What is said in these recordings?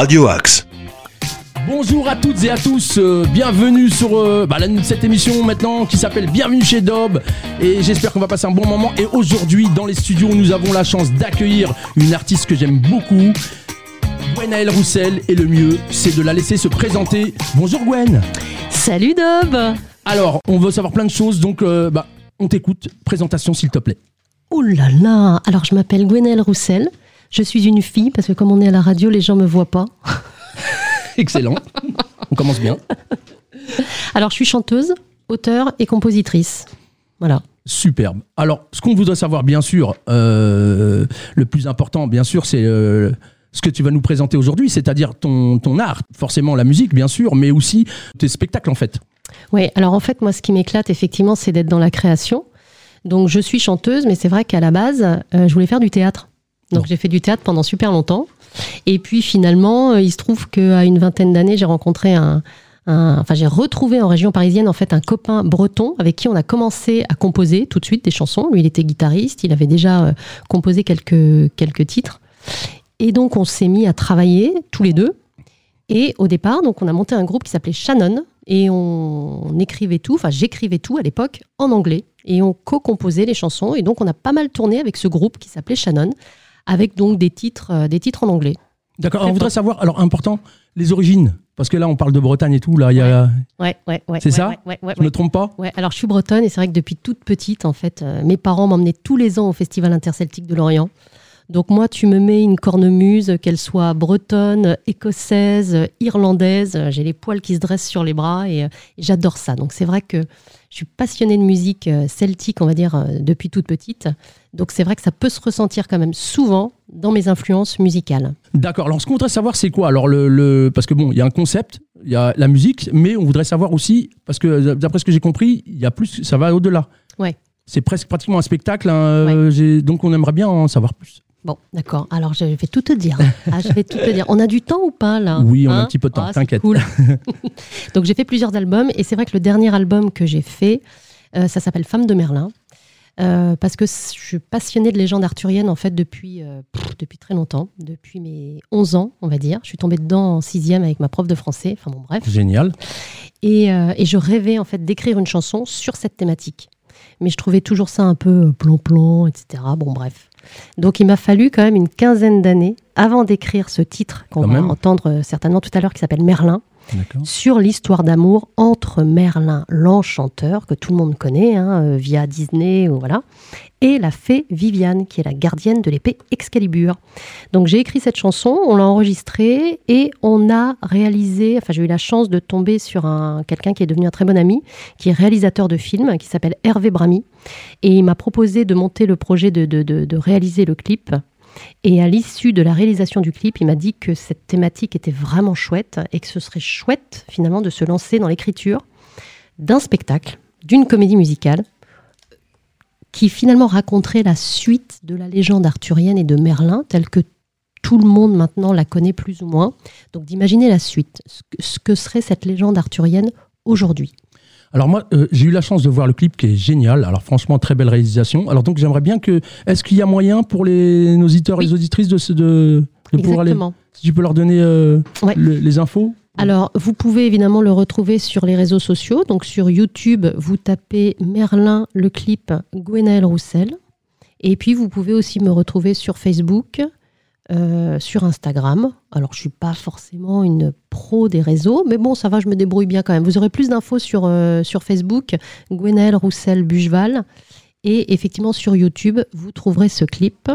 Radio Axe. Bonjour à toutes et à tous, euh, bienvenue sur euh, bah, cette émission maintenant qui s'appelle Bienvenue chez Dob. Et j'espère qu'on va passer un bon moment. Et aujourd'hui dans les studios nous avons la chance d'accueillir une artiste que j'aime beaucoup, Gwenaëlle Roussel et le mieux c'est de la laisser se présenter. Bonjour Gwen. Salut Dob. Alors on veut savoir plein de choses donc euh, bah, on t'écoute, présentation s'il te plaît. Oh là là. Alors je m'appelle Gwenaëlle Roussel, je suis une fille parce que comme on est à la radio, les gens me voient pas. Excellent, on commence bien. Alors je suis chanteuse, auteure et compositrice. Voilà. Superbe. Alors, ce qu'on voudrait savoir, bien sûr, euh, le plus important, bien sûr, c'est euh, ce que tu vas nous présenter aujourd'hui, c'est-à-dire ton, ton art, forcément la musique, bien sûr, mais aussi tes spectacles, en fait. Oui, alors en fait, moi, ce qui m'éclate, effectivement, c'est d'être dans la création. Donc, je suis chanteuse, mais c'est vrai qu'à la base, euh, je voulais faire du théâtre. Donc, j'ai fait du théâtre pendant super longtemps. Et puis, finalement, euh, il se trouve qu'à une vingtaine d'années, j'ai rencontré un, un- Enfin, j'ai retrouvé en région parisienne, en fait, un copain breton avec qui on a commencé à composer tout de suite des chansons. Lui, il était guitariste, il avait déjà euh, composé quelques, quelques titres. Et donc, on s'est mis à travailler tous les deux. Et au départ, donc, on a monté un groupe qui s'appelait Shannon et on, on écrivait tout, enfin j'écrivais tout à l'époque en anglais et on co-composait les chansons et donc on a pas mal tourné avec ce groupe qui s'appelait Shannon avec donc des titres, euh, des titres en anglais. D'accord. On voudrait savoir, alors, important, les origines. Parce que là, on parle de Bretagne et tout, là, il y a. Ouais, ouais, ouais. C'est ouais, ça ouais, ouais, Je me trompe pas Ouais, alors je suis bretonne et c'est vrai que depuis toute petite, en fait, euh, mes parents m'emmenaient tous les ans au Festival interceltique de Lorient. Donc moi, tu me mets une cornemuse, qu'elle soit bretonne, écossaise, irlandaise, euh, j'ai les poils qui se dressent sur les bras et, et j'adore ça. Donc c'est vrai que je suis passionnée de musique celtique, on va dire, depuis toute petite. Donc c'est vrai que ça peut se ressentir quand même souvent dans mes influences musicales. D'accord. Alors, ce qu'on voudrait savoir, c'est quoi? Alors, le, le- parce que bon, il y a un concept, il y a la musique, mais on voudrait savoir aussi, parce que d'après ce que j'ai compris, il y a plus, ça va au-delà. Ouais. C'est presque pratiquement un spectacle, hein, euh, donc on aimerait bien en savoir plus. Bon, d'accord. Alors je vais tout te dire. Ah, je vais tout te dire. On a du temps ou pas là? Oui, on a Hein? un petit peu de temps, c'est t'inquiète. cool. Donc j'ai fait plusieurs albums et c'est vrai que le dernier album que j'ai fait, euh, ça s'appelle Femme de Merlin. Euh, parce que je suis passionnée de légendes arthuriennes en fait depuis, euh, pff, depuis très longtemps, depuis mes 11 ans on va dire. Je suis tombée dedans en sixième avec ma prof de français, enfin bon bref. Génial. Et, euh, et je rêvais en fait d'écrire une chanson sur cette thématique. Mais je trouvais toujours ça un peu plan-plan, etc. Bon, bref. Donc il m'a fallu quand même une quinzaine d'années avant d'écrire ce titre qu'on va même. entendre certainement tout à l'heure qui s'appelle Merlin. Sur l'histoire d'amour entre Merlin, l'enchanteur, que tout le monde connaît hein, euh, via Disney, voilà, et la fée Viviane, qui est la gardienne de l'épée Excalibur. Donc j'ai écrit cette chanson, on l'a enregistrée et on a réalisé, enfin j'ai eu la chance de tomber sur un quelqu'un qui est devenu un très bon ami, qui est réalisateur de films, qui s'appelle Hervé Bramy, et il m'a proposé de monter le projet de- de- de réaliser le clip. Et à l'issue de la réalisation du clip, il m'a dit que cette thématique était vraiment chouette et que ce serait chouette finalement de se lancer dans l'écriture d'un spectacle, d'une comédie musicale qui finalement raconterait la suite de la légende arthurienne et de Merlin telle que tout le monde maintenant la connaît plus ou moins. Donc d'imaginer la suite, ce que, serait cette légende arthurienne aujourd'hui? Alors moi, euh, j'ai eu la chance de voir le clip qui est génial. Alors franchement, très belle réalisation. Alors donc j'aimerais bien que... Est-ce qu'il y a moyen pour les, nos auditeurs et les auditrices de, se- de, de pouvoir aller... Exactement. Si tu peux leur donner euh, Ouais. le- les infos Alors, vous pouvez évidemment le retrouver sur les réseaux sociaux. Donc, sur YouTube, vous tapez Merlin, le clip Gwenaëlle Roussel. Et puis, vous pouvez aussi me retrouver sur Facebook, euh, sur Instagram. Alors, je suis pas forcément une pro des réseaux, mais bon, ça va, je me débrouille bien quand même. Vous aurez plus d'infos sur, euh, sur Facebook, Gwenaëlle Roussel Bucheval. Et effectivement, sur YouTube, vous trouverez ce clip,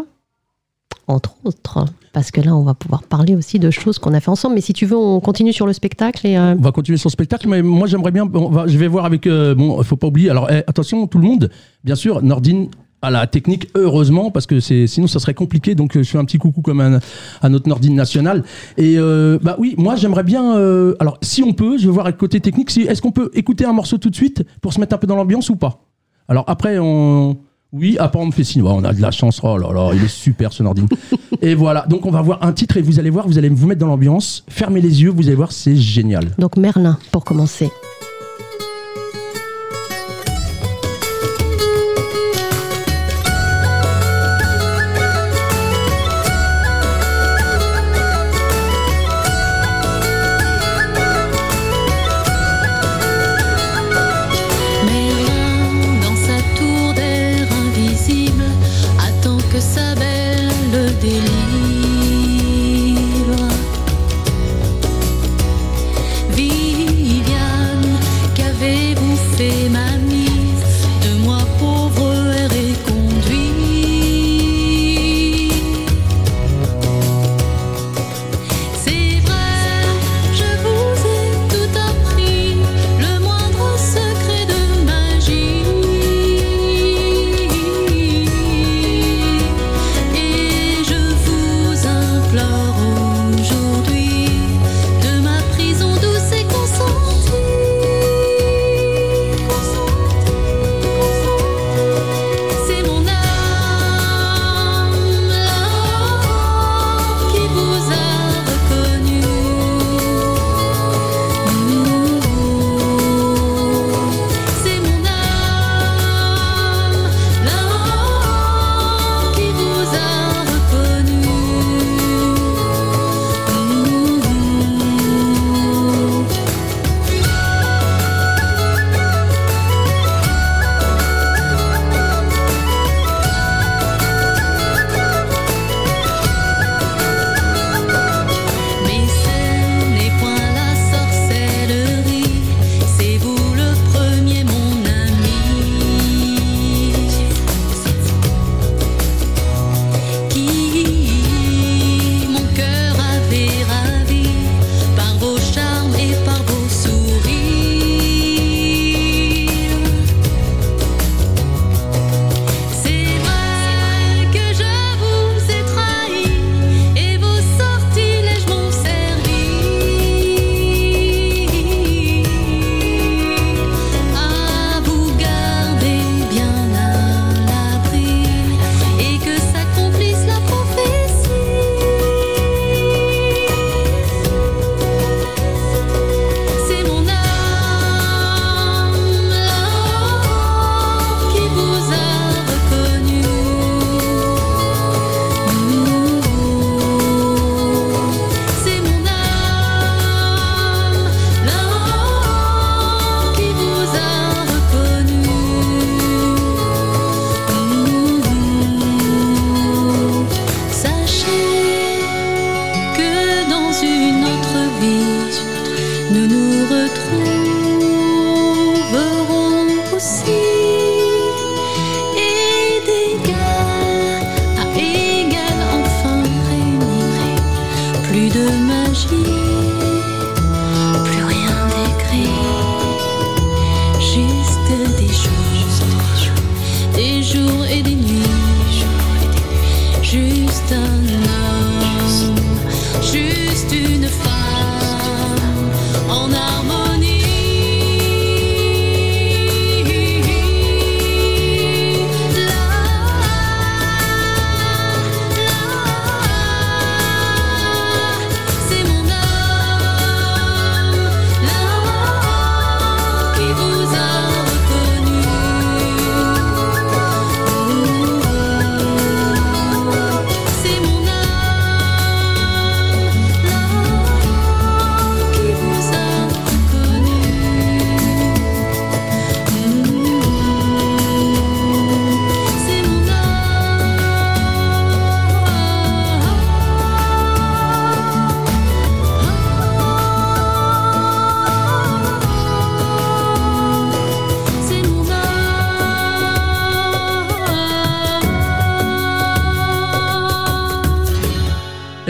entre autres. Parce que là, on va pouvoir parler aussi de choses qu'on a fait ensemble. Mais si tu veux, on continue sur le spectacle. Et, euh, On va continuer son spectacle, mais moi j'aimerais bien... je vais voir avec... bon, faut pas oublier... Alors eh, attention, tout le monde, bien sûr, Nordine à la technique, heureusement, parce que c'est sinon ça serait compliqué. Donc euh, je fais un petit coucou comme un- à notre Nordine national. Et euh, bah oui, moi j'aimerais bien. euh, alors si on peut, je vais voir avec côté technique. Si, Est-ce qu'on peut écouter un morceau tout de suite pour se mettre un peu dans l'ambiance ou pas? Alors après on. Oui, après on me fait signe. Ouais, on a de la chance. Oh là là, il est super ce Nordine. et voilà, donc on va voir un titre et vous allez voir, vous allez vous mettre dans l'ambiance. Fermez les yeux, vous allez voir, c'est génial. Donc Merlin, pour commencer.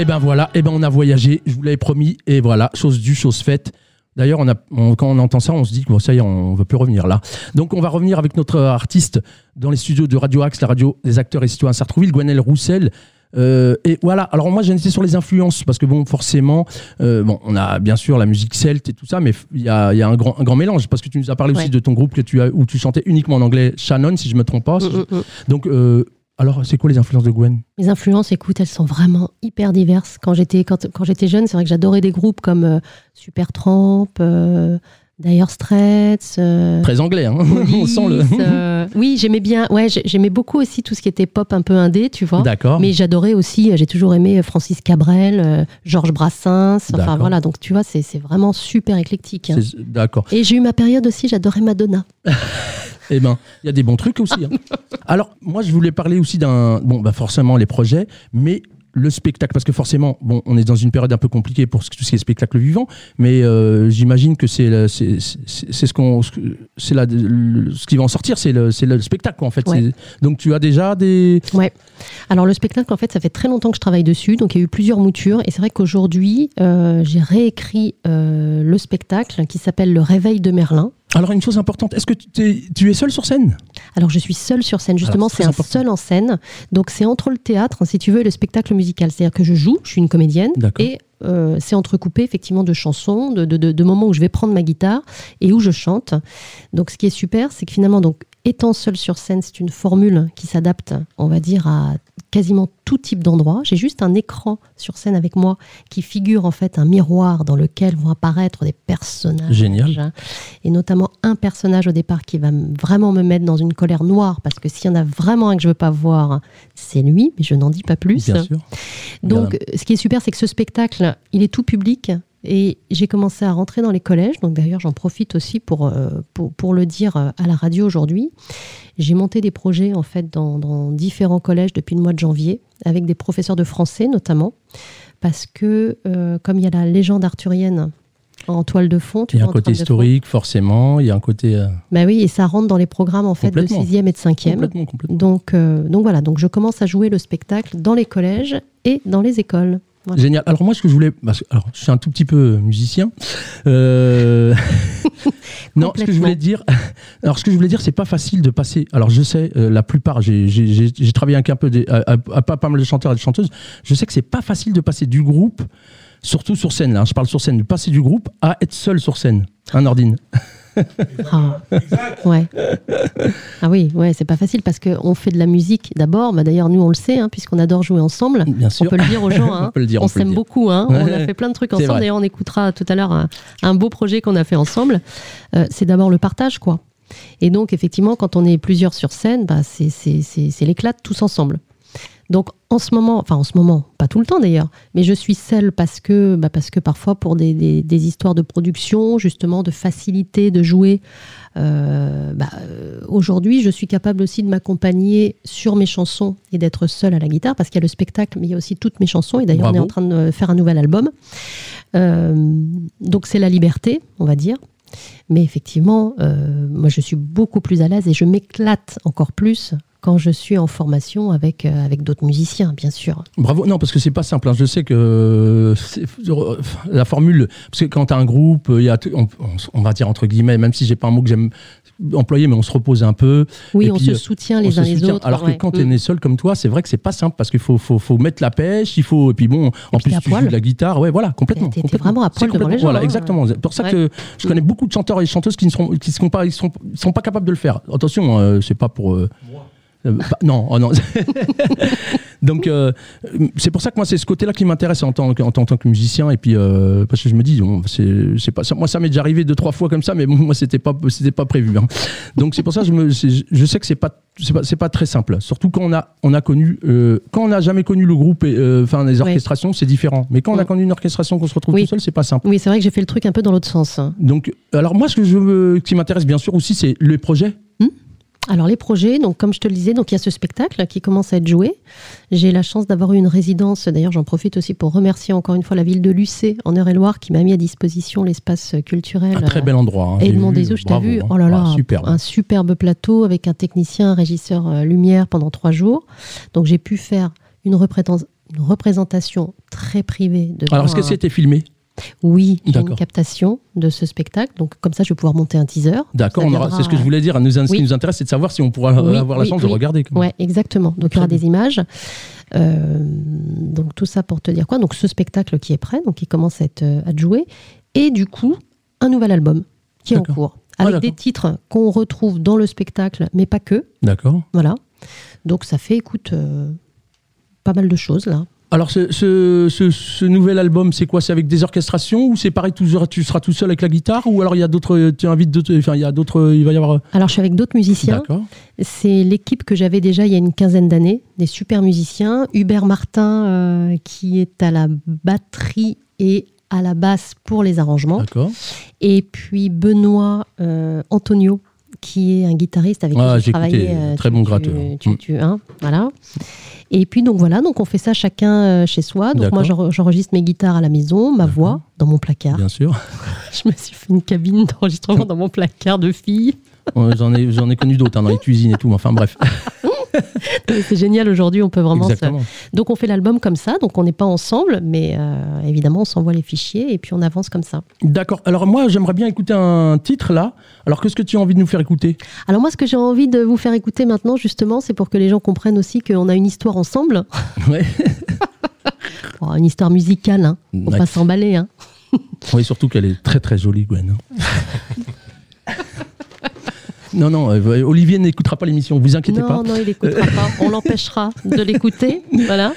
Et ben voilà, et ben on a voyagé, je vous l'avais promis, et voilà, chose due, chose faite. D'ailleurs, on a, on- quand on entend ça, on se dit que bon, ça y est, on ne veut plus revenir là. Donc, on va revenir avec notre artiste dans les studios de Radio Axe, la radio des acteurs et citoyens Sartrouville, Gwenelle Roussel. Euh, et voilà, alors moi j'ai été sur les influences parce que bon forcément, euh, bon on a bien sûr la musique celte et tout ça, mais il y a, il y a un, grand, un grand mélange parce que tu nous as parlé aussi de ton groupe que tu as, où tu chantais uniquement en anglais, Shannon si je me trompe pas. Mm, mm, mm. Donc euh, alors c'est quoi les influences de Gwen? Mes influences, écoute, elles sont vraiment hyper diverses. Quand j'étais quand, quand j'étais jeune, c'est vrai que j'adorais des groupes comme euh, Supertramp, euh, Dire Straits, euh, Très anglais, hein on sent le. Euh, oui, j'aimais bien. Ouais, j'ai- j'aimais beaucoup aussi tout ce qui était pop un peu indé, tu vois. D'accord. Mais j'adorais aussi, j'ai toujours aimé Francis Cabrel, Georges Brassens. Enfin voilà, donc tu vois, c'est c'est vraiment super éclectique. hein. D'accord. Et j'ai eu ma période aussi, j'adorais Madonna. Eh ben, il y a des bons trucs aussi. hein. Alors, moi, je voulais parler aussi d'un. Bon, bah forcément, les projets, mais le spectacle, parce que forcément, bon, on est dans une période un peu compliquée pour tout ce qui est spectacle vivant, mais euh, j'imagine que c'est ce qu'on ce c'est qui va en sortir, c'est le, le spectacle quoi, en fait. Ouais. Donc tu as déjà des Ouais. Alors le spectacle, en fait, ça fait très longtemps que je travaille dessus, donc il y a eu plusieurs moutures. Et c'est vrai qu'aujourd'hui, euh, j'ai réécrit euh, le spectacle qui s'appelle Le Réveil de Merlin. Alors une chose importante, est-ce que tu, t'es- tu es seul sur scène? Alors je suis seule sur scène, justement, c'est un important. seul en scène. Donc c'est entre le théâtre, hein, si tu veux, et le spectacle musical. C'est-à-dire que je joue, je suis une comédienne, et euh, c'est entrecoupé effectivement de chansons, de, de- de- moments où je vais prendre ma guitare et où je chante. Donc ce qui est super, c'est que finalement, donc, étant seule sur scène, c'est une formule qui s'adapte, on va dire, à quasiment tout type d'endroit. J'ai juste un écran sur scène avec moi qui figure en fait un miroir dans lequel vont apparaître des personnages. Génial. Et notamment un personnage au départ qui va vraiment me mettre dans une colère noire parce que s'il y en a vraiment un que je veux pas voir, c'est lui, mais je n'en dis pas plus. Bien sûr. Donc, ce qui est super, c'est que ce spectacle, il est tout public. Et j'ai commencé à rentrer dans les collèges. Donc, d'ailleurs, j'en profite aussi pour, euh, pour, pour le dire euh, à la radio aujourd'hui. J'ai monté des projets, en fait, dans, dans différents collèges depuis le mois de janvier, avec des professeurs de français, notamment. Parce que, euh, comme il y a la légende arthurienne en toile de fond, tu Il y a un côté historique, forcément. Il y a un côté euh, Bah oui, et ça rentre dans les programmes, en fait, de Complètement. 6e et de 5e. complètement, complètement. Donc, euh, donc voilà, donc je commence à jouer le spectacle dans les collèges et dans les écoles. Voilà. Génial. Alors moi, ce que je voulais, parce que- alors je suis un tout petit peu musicien. Euh, non, ce que je voulais dire, alors ce que je voulais dire, c'est pas facile de passer. Alors je sais, euh, la plupart, j'ai- j'ai j'ai- j'ai travaillé avec un peu des, à, à- à pas, mal de chanteurs et de chanteuses. Je sais que c'est pas facile de passer du groupe, surtout sur scène. Là, hein, je parle sur scène, de passer du groupe à être seul sur scène. Un Nordine. Ah, ouais. Ah oui, ouais, c'est pas facile parce qu'on fait de la musique d'abord. Bah D'ailleurs, nous, on le sait, hein, puisqu'on adore jouer ensemble. Bien On sûr. peut le dire aux gens. hein. On peut le dire, on on peut le s'aime dire. beaucoup. Hein. Ouais, on a fait plein de trucs ensemble. D'ailleurs, on écoutera tout à l'heure un, un beau projet qu'on a fait ensemble. Euh, c'est d'abord le partage, quoi. Et donc, effectivement, quand on est plusieurs sur scène, bah, c'est l'éclat de tous ensemble. Donc, en ce moment, enfin en ce moment, pas tout le temps d'ailleurs, mais je suis seule parce que, bah, parce que parfois pour des, des- des histoires de production, justement, de facilité de jouer, euh, bah, euh, aujourd'hui, je suis capable aussi de m'accompagner sur mes chansons et d'être seule à la guitare parce qu'il y a le spectacle, mais il y a aussi toutes mes chansons. Et d'ailleurs, on est en train de faire un nouvel album. Euh, donc c'est la liberté, on va dire. Mais effectivement, euh, moi je suis beaucoup plus à l'aise et je m'éclate encore plus quand je suis en formation avec, euh, avec d'autres musiciens, bien sûr. Bravo. Non, parce que c'est pas simple. hein. Je sais que euh, c'est- la formule, parce que quand tu as un groupe, il y a, on, on- on va dire entre guillemets, même si j'ai pas un mot que j'aime employer, mais on se repose un peu. Oui, Et on puis, se euh, soutient les uns les soutient. autres. Alors ouais. que quand Mm. tu es seul comme toi, c'est vrai que c'est pas simple parce qu'il faut, faut, faut mettre la pêche, il faut. Et puis bon, en puis plus, tu poil. joues de la guitare. Ouais, voilà, complètement. T'es- vraiment à poil devant les complètement- Voilà, hein. exactement. C'est pour ça Ouais. que je connais beaucoup de chanteurs et chanteuses qui ne seront, qui seront pas, ils seront, ils seront pas capables de le faire. Attention, euh, c'est pas pour. euh, euh, pas- non, oh non. Donc euh, c'est pour ça que moi c'est ce côté-là qui m'intéresse en tant, que- en, tant- que musicien et puis euh, parce que je me dis bon, c'est pas ça. Moi ça m'est déjà arrivé deux trois fois comme ça, mais bon, moi c'était pas pas prévu. hein. Donc c'est pour ça que je me c'est- je sais que c'est pas c'est pas pas très simple. Surtout quand on a on a connu euh, quand on n'a jamais connu le groupe et euh, enfin les orchestrations c'est différent. Mais quand on a Mm. connu une orchestration qu'on se retrouve Oui. tout seul c'est pas simple. Oui, c'est vrai que j'ai fait le truc un peu dans l'autre sens. hein. Donc alors moi ce que je ce qui m'intéresse bien sûr aussi c'est les projets. Alors les projets, donc comme je te le disais, donc il y a ce spectacle qui commence à être joué. J'ai la chance d'avoir eu une résidence. D'ailleurs, j'en profite aussi pour remercier encore une fois la ville de Lucé en Eure-et-Loire qui m'a mis à disposition l'espace culturel. Un très bel endroit. hein. Et J'ai le Mont vu, des Eaux, je t'ai vu. hein. Oh là là, Ah, superbe. un superbe plateau avec un technicien, un régisseur euh, lumière pendant trois jours. Donc j'ai pu faire une, représentation- une représentation très privée de. Alors est-ce que c'était filmé? Oui, j'ai une captation de ce spectacle. Donc comme ça, je vais pouvoir monter un teaser. D'accord, c'est ce que je voulais dire. Nous, ce Oui. qui nous intéresse, c'est de savoir si on pourra Oui, avoir la oui, chance de oui. regarder. Ouais, exactement. Donc il y aura des images. Euh, donc tout ça pour te dire quoi? Donc ce spectacle qui est prêt, donc qui commence à être, euh, à être joué, et du coup un nouvel album qui est en cours Ah, avec des titres qu'on retrouve dans le spectacle, mais pas que. D'accord. Voilà. Donc ça fait, écoute, euh, pas mal de choses là. Alors, ce, ce- ce- ce nouvel album, c'est quoi? C'est avec des orchestrations ou c'est pareil, toujours, tu seras tout seul avec la guitare Ou alors il y a d'autres, tu invites d'autres, enfin, il y a d'autres, il va y avoir. Alors je suis avec d'autres musiciens. D'accord. C'est l'équipe que j'avais déjà il y a une quinzaine d'années, des super musiciens. Hubert Martin euh, qui est à la batterie et à la basse pour les arrangements. D'accord. Et puis Benoît euh, Antonio, qui est un guitariste avec Ah, qui j'ai travaillé. écouté, très bon tu, gratteux. Tu, Mm. tu- hein, voilà. Et puis donc voilà, donc on fait ça chacun euh, chez soi. Donc moi j'enregistre mes guitares à la maison, ma voix dans mon placard. Bien sûr. Je me suis fait une cabine d'enregistrement dans mon placard de fille. Euh, J'en ai, j'en ai connu d'autres hein, dans les cuisines et tout. mais Enfin bref. C'est génial aujourd'hui, on peut vraiment. se-. Donc on fait l'album comme ça, donc on n'est pas ensemble, mais euh, évidemment on s'envoie les fichiers et puis on avance comme ça. D'accord. Alors moi, j'aimerais bien écouter un titre là. Alors qu'est-ce que tu as envie de nous faire écouter? Alors moi, ce que j'ai envie de vous faire écouter maintenant, justement, c'est pour que les gens comprennent aussi qu'on a une histoire ensemble. Ouais. Bon, une histoire musicale, hein. Ouais. pas s'emballer, hein. Oui, surtout qu'elle est très très jolie, Gwen. Non, non, euh, Olivier n'écoutera pas l'émission, vous inquiétez non, pas. non, il écoutera pas. On l'empêchera de l'écouter, voilà.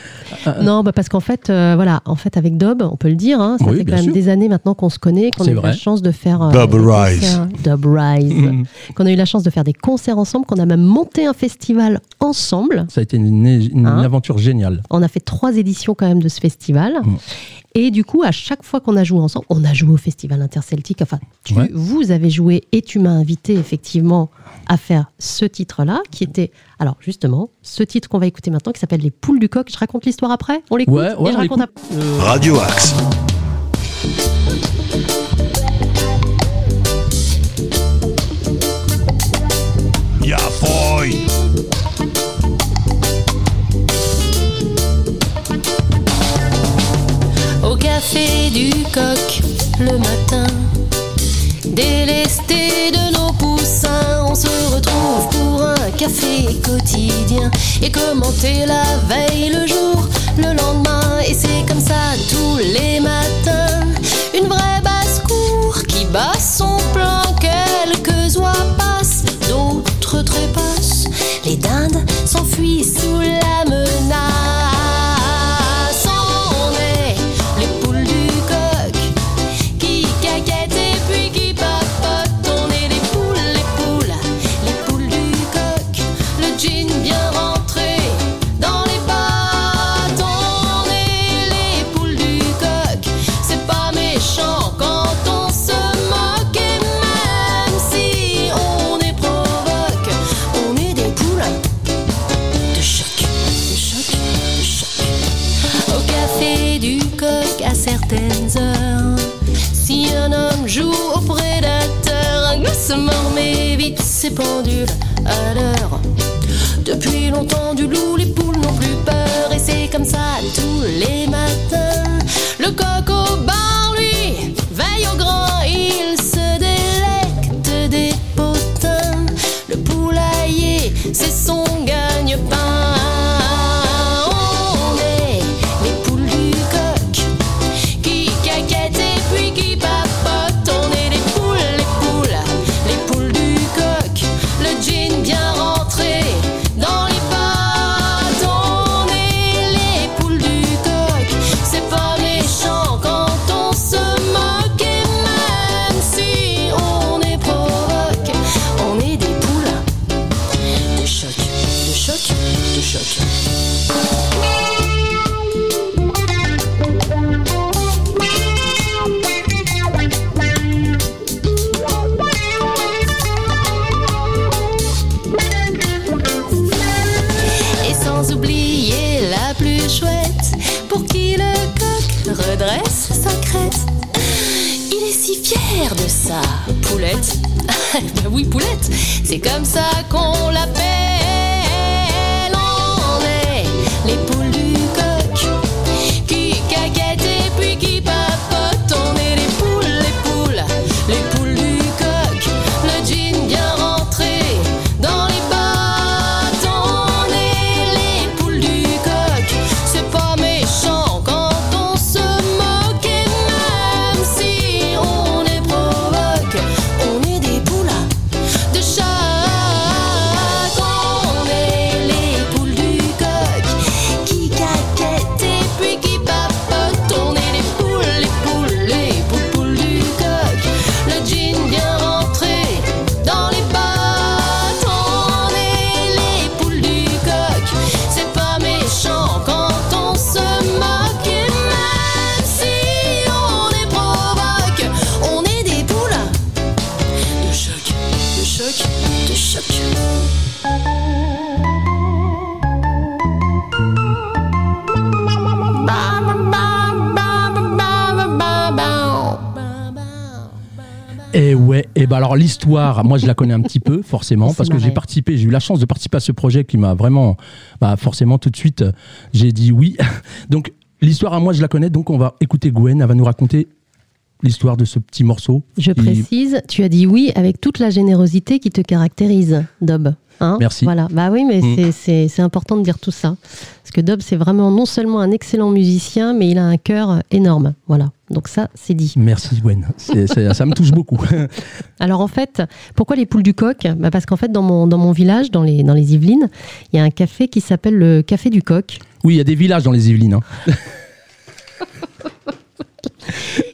Ah, Non, bah parce qu'en fait, euh, voilà, en fait, avec Dob, on peut le dire, hein, ça Oui, fait quand même sûr. des années maintenant qu'on se connaît, qu'on a eu la chance de faire euh, Rise. concerts- Dub Rise, Mhm. qu'on a eu la chance de faire des concerts ensemble, qu'on a même monté un festival ensemble. Ça a été une, une Hein aventure géniale. On a fait trois éditions quand même de ce festival. Mm. Et du coup, à chaque fois qu'on a joué ensemble, on a joué au festival interceltique. Enfin, tu- Ouais. vous avez joué et tu m'as invité effectivement à faire ce titre-là, qui était, alors justement, ce titre qu'on va écouter maintenant, qui s'appelle Les poules du coq. Je raconte l'histoire après On l'écoute Ouais, ouais, et je on raconte après. Euh, Radio Axe. Boy. Café du coq le matin, délesté de nos poussins, on se retrouve pour un café quotidien et commenter la veille, le jour, le lendemain. Et c'est comme ça tous les matins, redresse sa crête. Il est si fier de sa poulette. bah oui, poulette, c'est comme ça qu'on l'appelle. Alors l'histoire, moi je la connais un petit peu forcément parce que j'ai participé, j'ai eu la chance de participer à ce projet qui m'a vraiment, bah forcément tout de suite, euh, j'ai dit oui. Donc l'histoire à moi je la connais, donc on va écouter Gwen, elle va nous raconter l'histoire de ce petit morceau. Je qui- précise, tu as dit oui avec toute la générosité qui te caractérise, Dob. Hein? Merci. Voilà, bah oui, mais Mm. c'est important de dire tout ça. Parce que Dob, c'est vraiment non seulement un excellent musicien, mais il a un cœur énorme. Voilà, donc ça, c'est dit. Merci Gwen, ça me touche beaucoup. Alors en fait, pourquoi les poules du coq? Bah Parce qu'en fait, dans mon, dans mon village, dans les, dans les Yvelines, il y a un café qui s'appelle le Café du Coq. Oui, il y a des villages dans les Yvelines. hein.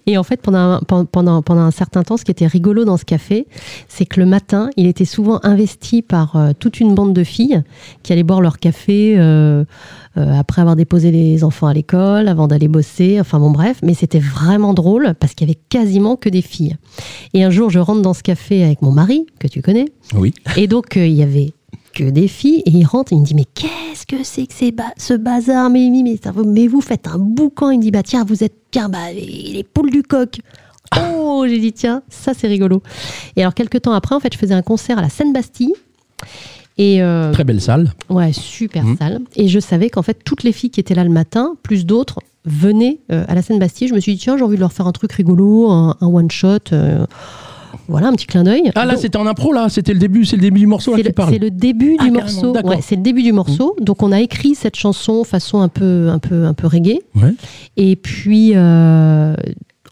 Et en fait, pendant pendant, pendant un certain temps, ce qui était rigolo dans ce café, c'est que le matin, il était souvent investi par euh, toute une bande de filles qui allaient boire leur café euh, euh, après avoir déposé les enfants à l'école, avant d'aller bosser, enfin bon bref. Mais c'était vraiment drôle parce qu'il y avait quasiment que des filles. Et un jour, je rentre dans ce café avec mon mari, que tu connais, Oui. et donc, il y avait que des filles. Et il rentre et il me dit Mais qu'est-ce que c'est que ba- ce bazar? Mais, mais, mais, vous faites un boucan. Il me dit Bah tiens, vous êtes tiens, bah, les, les poules du coq. Oh, j'ai dit Tiens, ça c'est rigolo. Et alors, quelques temps après, en fait, je faisais un concert à la Seine-Bastille. Et euh, Très belle salle. ouais, super Mhm. salle. Et je savais qu'en fait, toutes les filles qui étaient là le matin, plus d'autres, venaient euh, à la Seine-Bastille. Je me suis dit Tiens, j'ai envie de leur faire un truc rigolo, un, un one-shot. euh, voilà, un petit clin d'œil. Ah là, Donc- c'était en impro là, c'était le début, c'est le début du morceau là c'est qui parle. c'est le début Ah, du morceau. Ouais, c'est le début du morceau. Donc on a écrit cette chanson façon un peu, un peu, un peu reggae. Ouais. Et puis euh,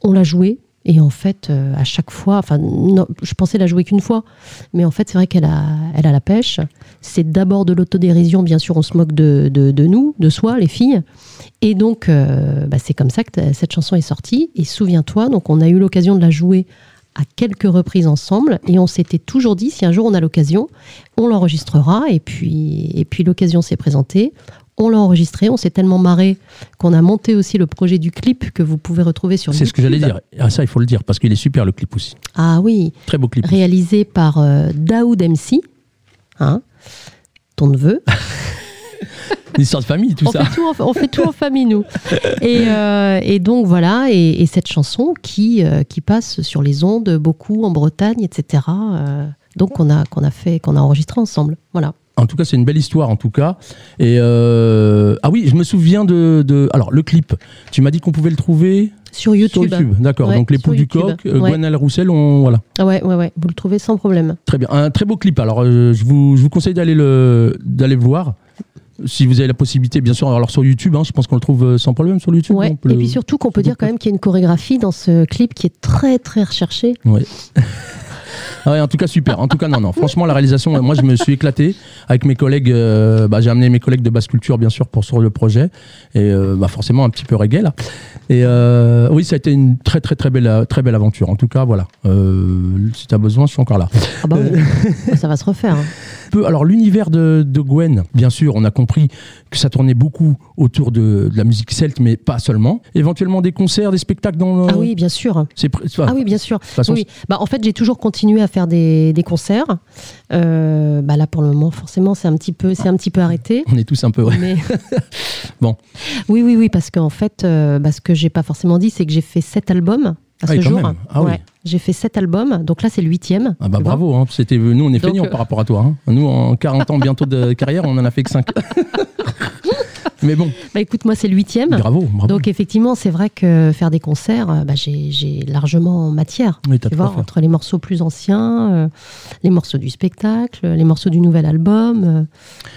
on l'a jouée. Et en fait, euh, à chaque fois, enfin, non, je pensais la jouer qu'une fois, mais en fait, c'est vrai qu'elle a, elle a la pêche. C'est d'abord de l'autodérision, bien sûr, on se moque de, de, de nous, de soi, les filles. Et donc, euh, bah, c'est comme ça que cette chanson est sortie. Et souviens-toi, donc on a eu l'occasion de la jouer à quelques reprises ensemble, et on s'était toujours dit, si un jour on a l'occasion, on l'enregistrera. Et puis, et puis l'occasion s'est présentée. On l'a enregistré, on s'est tellement marré qu'on a monté aussi le projet du clip que vous pouvez retrouver sur C'est ce que j'allais dire. Ah, ça, il faut le dire parce qu'il est super le clip aussi. Ah oui, Très beau clip. réalisé par euh, Daoud MC, hein, ton neveu. Une histoire de famille, tout on, ça. fait tout en, on fait tout en famille, nous. Et, euh, et donc voilà, et, et cette chanson qui, euh, qui passe sur les ondes beaucoup en Bretagne, etc. euh, donc qu'on a, qu'on a fait, qu'on a enregistré ensemble. Voilà. En tout cas, c'est une belle histoire, en tout cas. Et ah oui, je me souviens de, de- alors le clip. Tu m'as dit qu'on pouvait le trouver Sur YouTube. YouTube. D'accord. Ouais, Donc les poules du coq, euh, Ouais. Gwenelle Roussel, on voilà. Ah ouais, ouais, ouais. Vous le trouvez sans problème. Très bien. Un très beau clip. Alors euh, je vous je vous conseille d'aller le d'aller le voir. Si vous avez la possibilité, bien sûr. Alors sur YouTube, hein, je pense qu'on le trouve euh, sans problème sur YouTube. Ouais. Et le- puis surtout qu'on peut dire quand même qu'il y a une chorégraphie dans ce clip qui est très très recherchée. Ouais. Ah ouais, en tout cas, super. En tout cas, non, non. Franchement, la réalisation, moi, je me suis éclaté avec mes collègues. euh, bah, j'ai amené mes collègues de basse culture, bien sûr, pour sur le projet. Et euh, bah, forcément, un petit peu reggae, là. Et euh, oui, ça a été une très, très, très belle, très belle aventure. En tout cas, voilà. Si tu as besoin, je suis encore là. Ah bah oui. ça va se refaire. hein. Peu- Alors, l'univers de, de Gwen, bien sûr, on a compris que ça tournait beaucoup autour de, de la musique celte, mais pas seulement. Éventuellement, des concerts, des spectacles dans. Ah oui, bien sûr. C'est Ah oui, bien sûr. Façon, Oui, bah, en fait, j'ai toujours continué à faire des, des concerts. Euh, bah, là, pour le moment, forcément, c'est un petit peu, c'est un petit peu arrêté. on est tous un peu. ouais. Mais... Bon. Oui, oui, oui, parce qu'en fait, euh, bah, ce que j'ai pas forcément dit, c'est que j'ai fait sept albums à Ah ce jour. Ah oui. J'ai fait sept albums, donc là, c'est le huitième. Ah bah bravo, hein. c'était nous on est feignants euh, par rapport à toi. hein. Nous en 40 ans bientôt de carrière, on en a fait que 5. Mais bon, Bah, écoute, moi, c'est le huitième. bravo, bravo. Donc effectivement, c'est vrai que faire des concerts, euh, bah, j'ai largement matière. Oui, Tu vois, entre les morceaux plus anciens, euh, les morceaux du spectacle, les morceaux du nouvel album.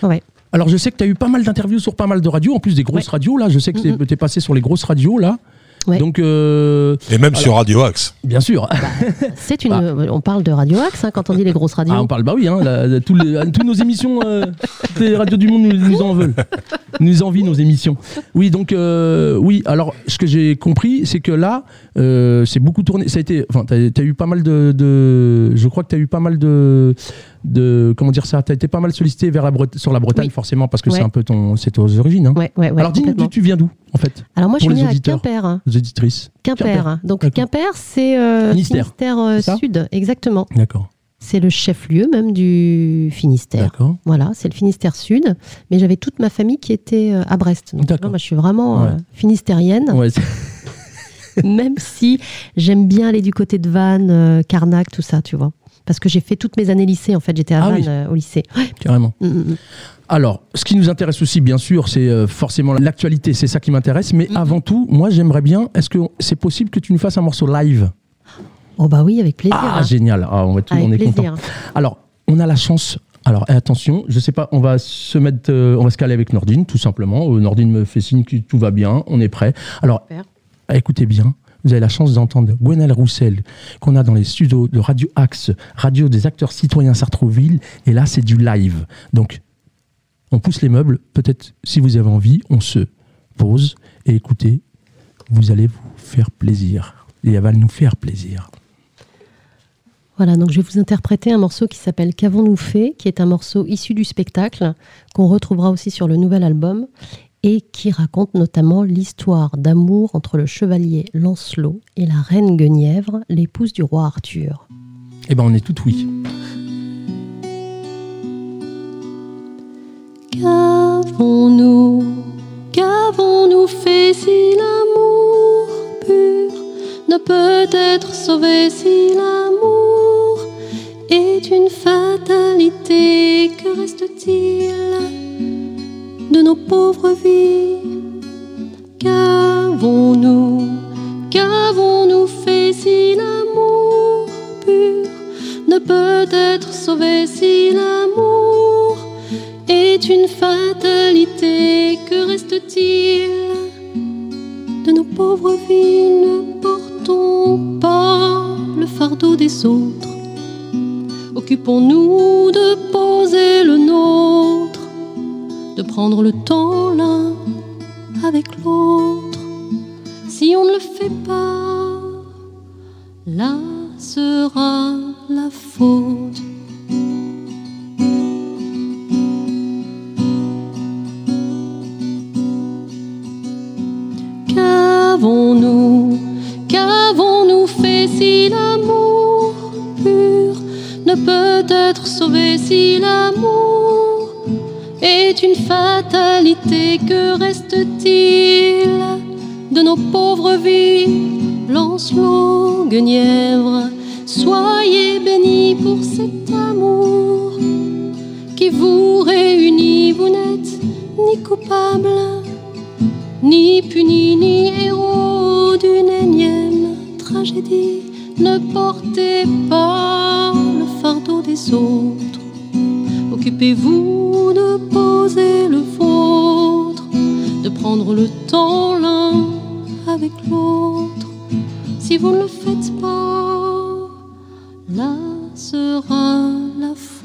euh, ouais. Alors je sais que tu as eu pas mal d'interviews sur pas mal de radios, en plus des grosses Ouais. radios là, je sais que Mhm. tu es passé sur les grosses radios là. Ouais. Donc euh, Et même sur Radio Axe. bien sûr. C'est une. Ah. euh, On parle de Radio Axe hein, quand on dit les grosses radios. Ah, on parle, bah oui, hein, la- la- tous les, toutes nos émissions, euh, toutes les radios du monde nous, nous en veulent. Nous envient nos émissions. Oui, donc, euh, oui, alors, ce que j'ai compris, c'est que là, euh, c'est beaucoup tourné. Ça a été, enfin, t'as as eu pas mal de, de- je crois que tu as eu pas mal de, de, comment dire ça, tu as été pas mal sollicité vers la sur la Bretagne, Oui. forcément, parce que Ouais. c'est un peu ton, c'est aux origines. hein. Ouais, ouais, ouais, alors, dis-nous, tu, viens d'où, en fait, Alors moi, je pour les née à. Quimper. hein. aux éditrices Quimper. Quimper. hein. Donc. Quimper, c'est euh, Finistère. Finistère euh, Sud, exactement. D'accord, C'est le chef-lieu même du Finistère. Voilà, c'est le Finistère Sud. Mais j'avais toute ma famille qui était euh, à Brest. Donc D'accord. moi, je suis vraiment Ouais. euh, finistérienne. Ouais, même si j'aime bien aller du côté de Vannes, euh, Carnac, tout ça, tu vois. Parce que j'ai fait toutes mes années lycée, en fait, j'étais à Ah Vannes oui. euh, au lycée. Ouais. carrément. Mm, mm, mm. Alors, ce qui nous intéresse aussi, bien sûr, c'est euh, forcément l'actualité, c'est ça qui m'intéresse. Mais avant tout, moi, j'aimerais bien, est-ce que c'est possible que tu nous fasses un morceau live? Oh bah oui, avec plaisir. Ah, hein. génial, ah, on, va tout, avec on est content. plaisir. Alors, on a la chance. Alors, eh, attention, je sais pas, on va se mettre, euh, on va se caler avec Nordine, tout simplement. Euh, Nordine me fait signe que tout va bien, on est prêt. Alors, Super. écoutez bien, vous avez la chance d'entendre Gwenelle Roussel, qu'on a dans les studios de Radio Axe, radio des acteurs citoyens Sartrouville, et là, c'est du live. Donc, on pousse les meubles, peut-être, si vous avez envie, on se pose, et écoutez, vous allez vous faire plaisir. Et elle va nous faire plaisir. Voilà, donc je vais vous interpréter un morceau qui s'appelle Qu'avons-nous fait qui est un morceau issu du spectacle, qu'on retrouvera aussi sur le nouvel album, et qui raconte notamment l'histoire d'amour entre le chevalier Lancelot et la reine Guenièvre, l'épouse du roi Arthur. Eh ben, on est tout oui. Qu'avons-nous, qu'avons-nous fait si l'amour pur ne peut être sauvé si l'amour est une fatalité? Que reste-t-il de nos pauvres vies Qu'avons-nous, qu'avons-nous fait si l'amour pur ne peut être sauvé si l'amour est une fatalité? Que reste-t-il de nos pauvres vies? Ne portons pas le fardeau des autres. Occupons-nous de poser le nôtre, de prendre le temps l'un avec l'autre. Si on ne le fait pas, là sera la faute. Qu'avons-nous, qu'avons-nous fait si l'amour pur ne peut être sauvé si l'amour est une fatalité. Que reste-t-il de nos pauvres vies? Lancelot, Guenièvre, soyez bénis pour cet amour qui vous réunit. Vous n'êtes ni coupable, ni puni, ni héros d'une énième tragédie. Ne portez pas le fardeau des autres. Occupez-vous de poser le vôtre, de prendre le temps l'un avec l'autre. Si vous ne le faites pas, là sera la faute.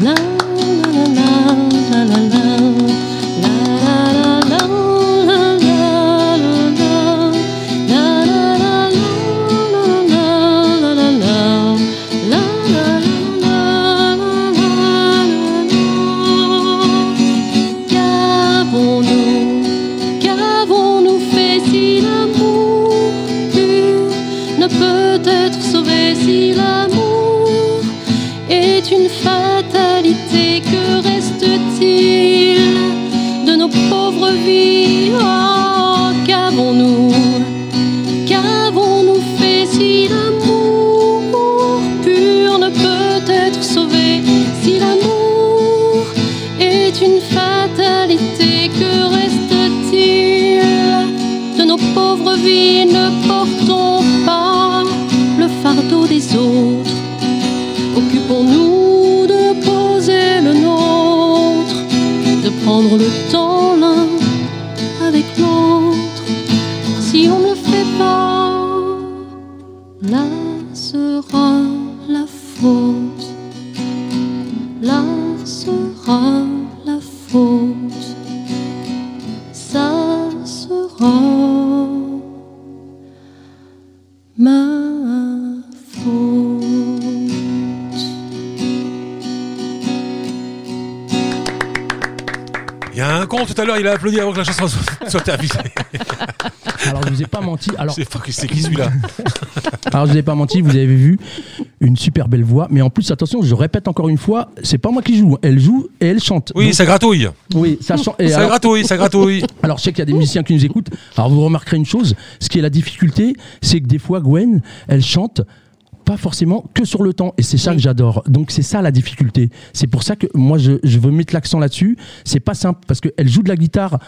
La, la, la, la, prendre le temps tout à l'heure, il a applaudi avant que la chanson soit, soit terminée. Alors je vous ai pas menti. Alors, C'est qui celui-là alors je vous ai pas menti. Vous avez vu une super belle voix, mais en plus attention, je répète encore une fois, c'est pas moi qui joue. Elle joue et elle chante. Oui, Donc, ça gratouille. oui, ça chante. Ça alors- gratouille, ça gratouille. Alors, je sais qu'il y a des musiciens qui nous écoutent. Alors, vous remarquerez une chose ce qui est la difficulté, c'est que des fois, Gwen, elle chante pas forcément que sur le temps. Et c'est ça que j'adore. Donc, c'est ça la difficulté. C'est pour ça que moi, je, je veux mettre l'accent là-dessus. C'est pas simple parce qu'elle joue de la guitare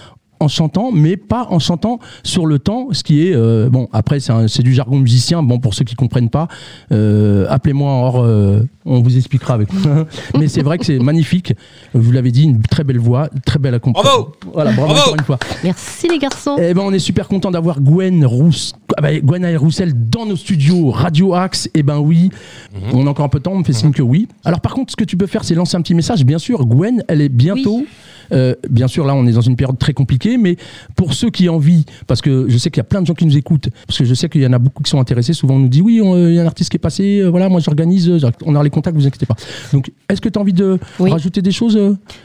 en chantant, mais pas en chantant sur le temps, ce qui est euh, bon. Après, c'est un- c'est du jargon musicien. Bon, pour ceux qui comprennent pas, euh, appelez-moi hors, euh, on vous expliquera avec. mais c'est vrai que c'est magnifique. Vous l'avez dit, une très belle voix, très belle accompagnement. Bravo Voilà, bravo, Bravo encore une fois. Merci les garçons. Eh ben, on est super content d'avoir Gwen Rousse, ah bah, Gwen Roussel dans nos studios Radio Axe. Eh ben oui, on a encore un peu de temps, on me fait signe que oui. Alors par contre, ce que tu peux faire, c'est lancer un petit message. Bien sûr, Gwen, elle est bientôt. Euh, bien sûr, là, on est dans une période très compliquée, mais pour ceux qui ont envie, parce que je sais qu'il y a plein de gens qui nous écoutent, parce que je sais qu'il y en a beaucoup qui sont intéressés. Souvent, on nous dit oui, il y a un artiste qui est passé. euh, voilà, moi, j'organise. euh, on a les contacts, vous inquiétez pas. Donc, est-ce que tu as envie de Oui. rajouter des choses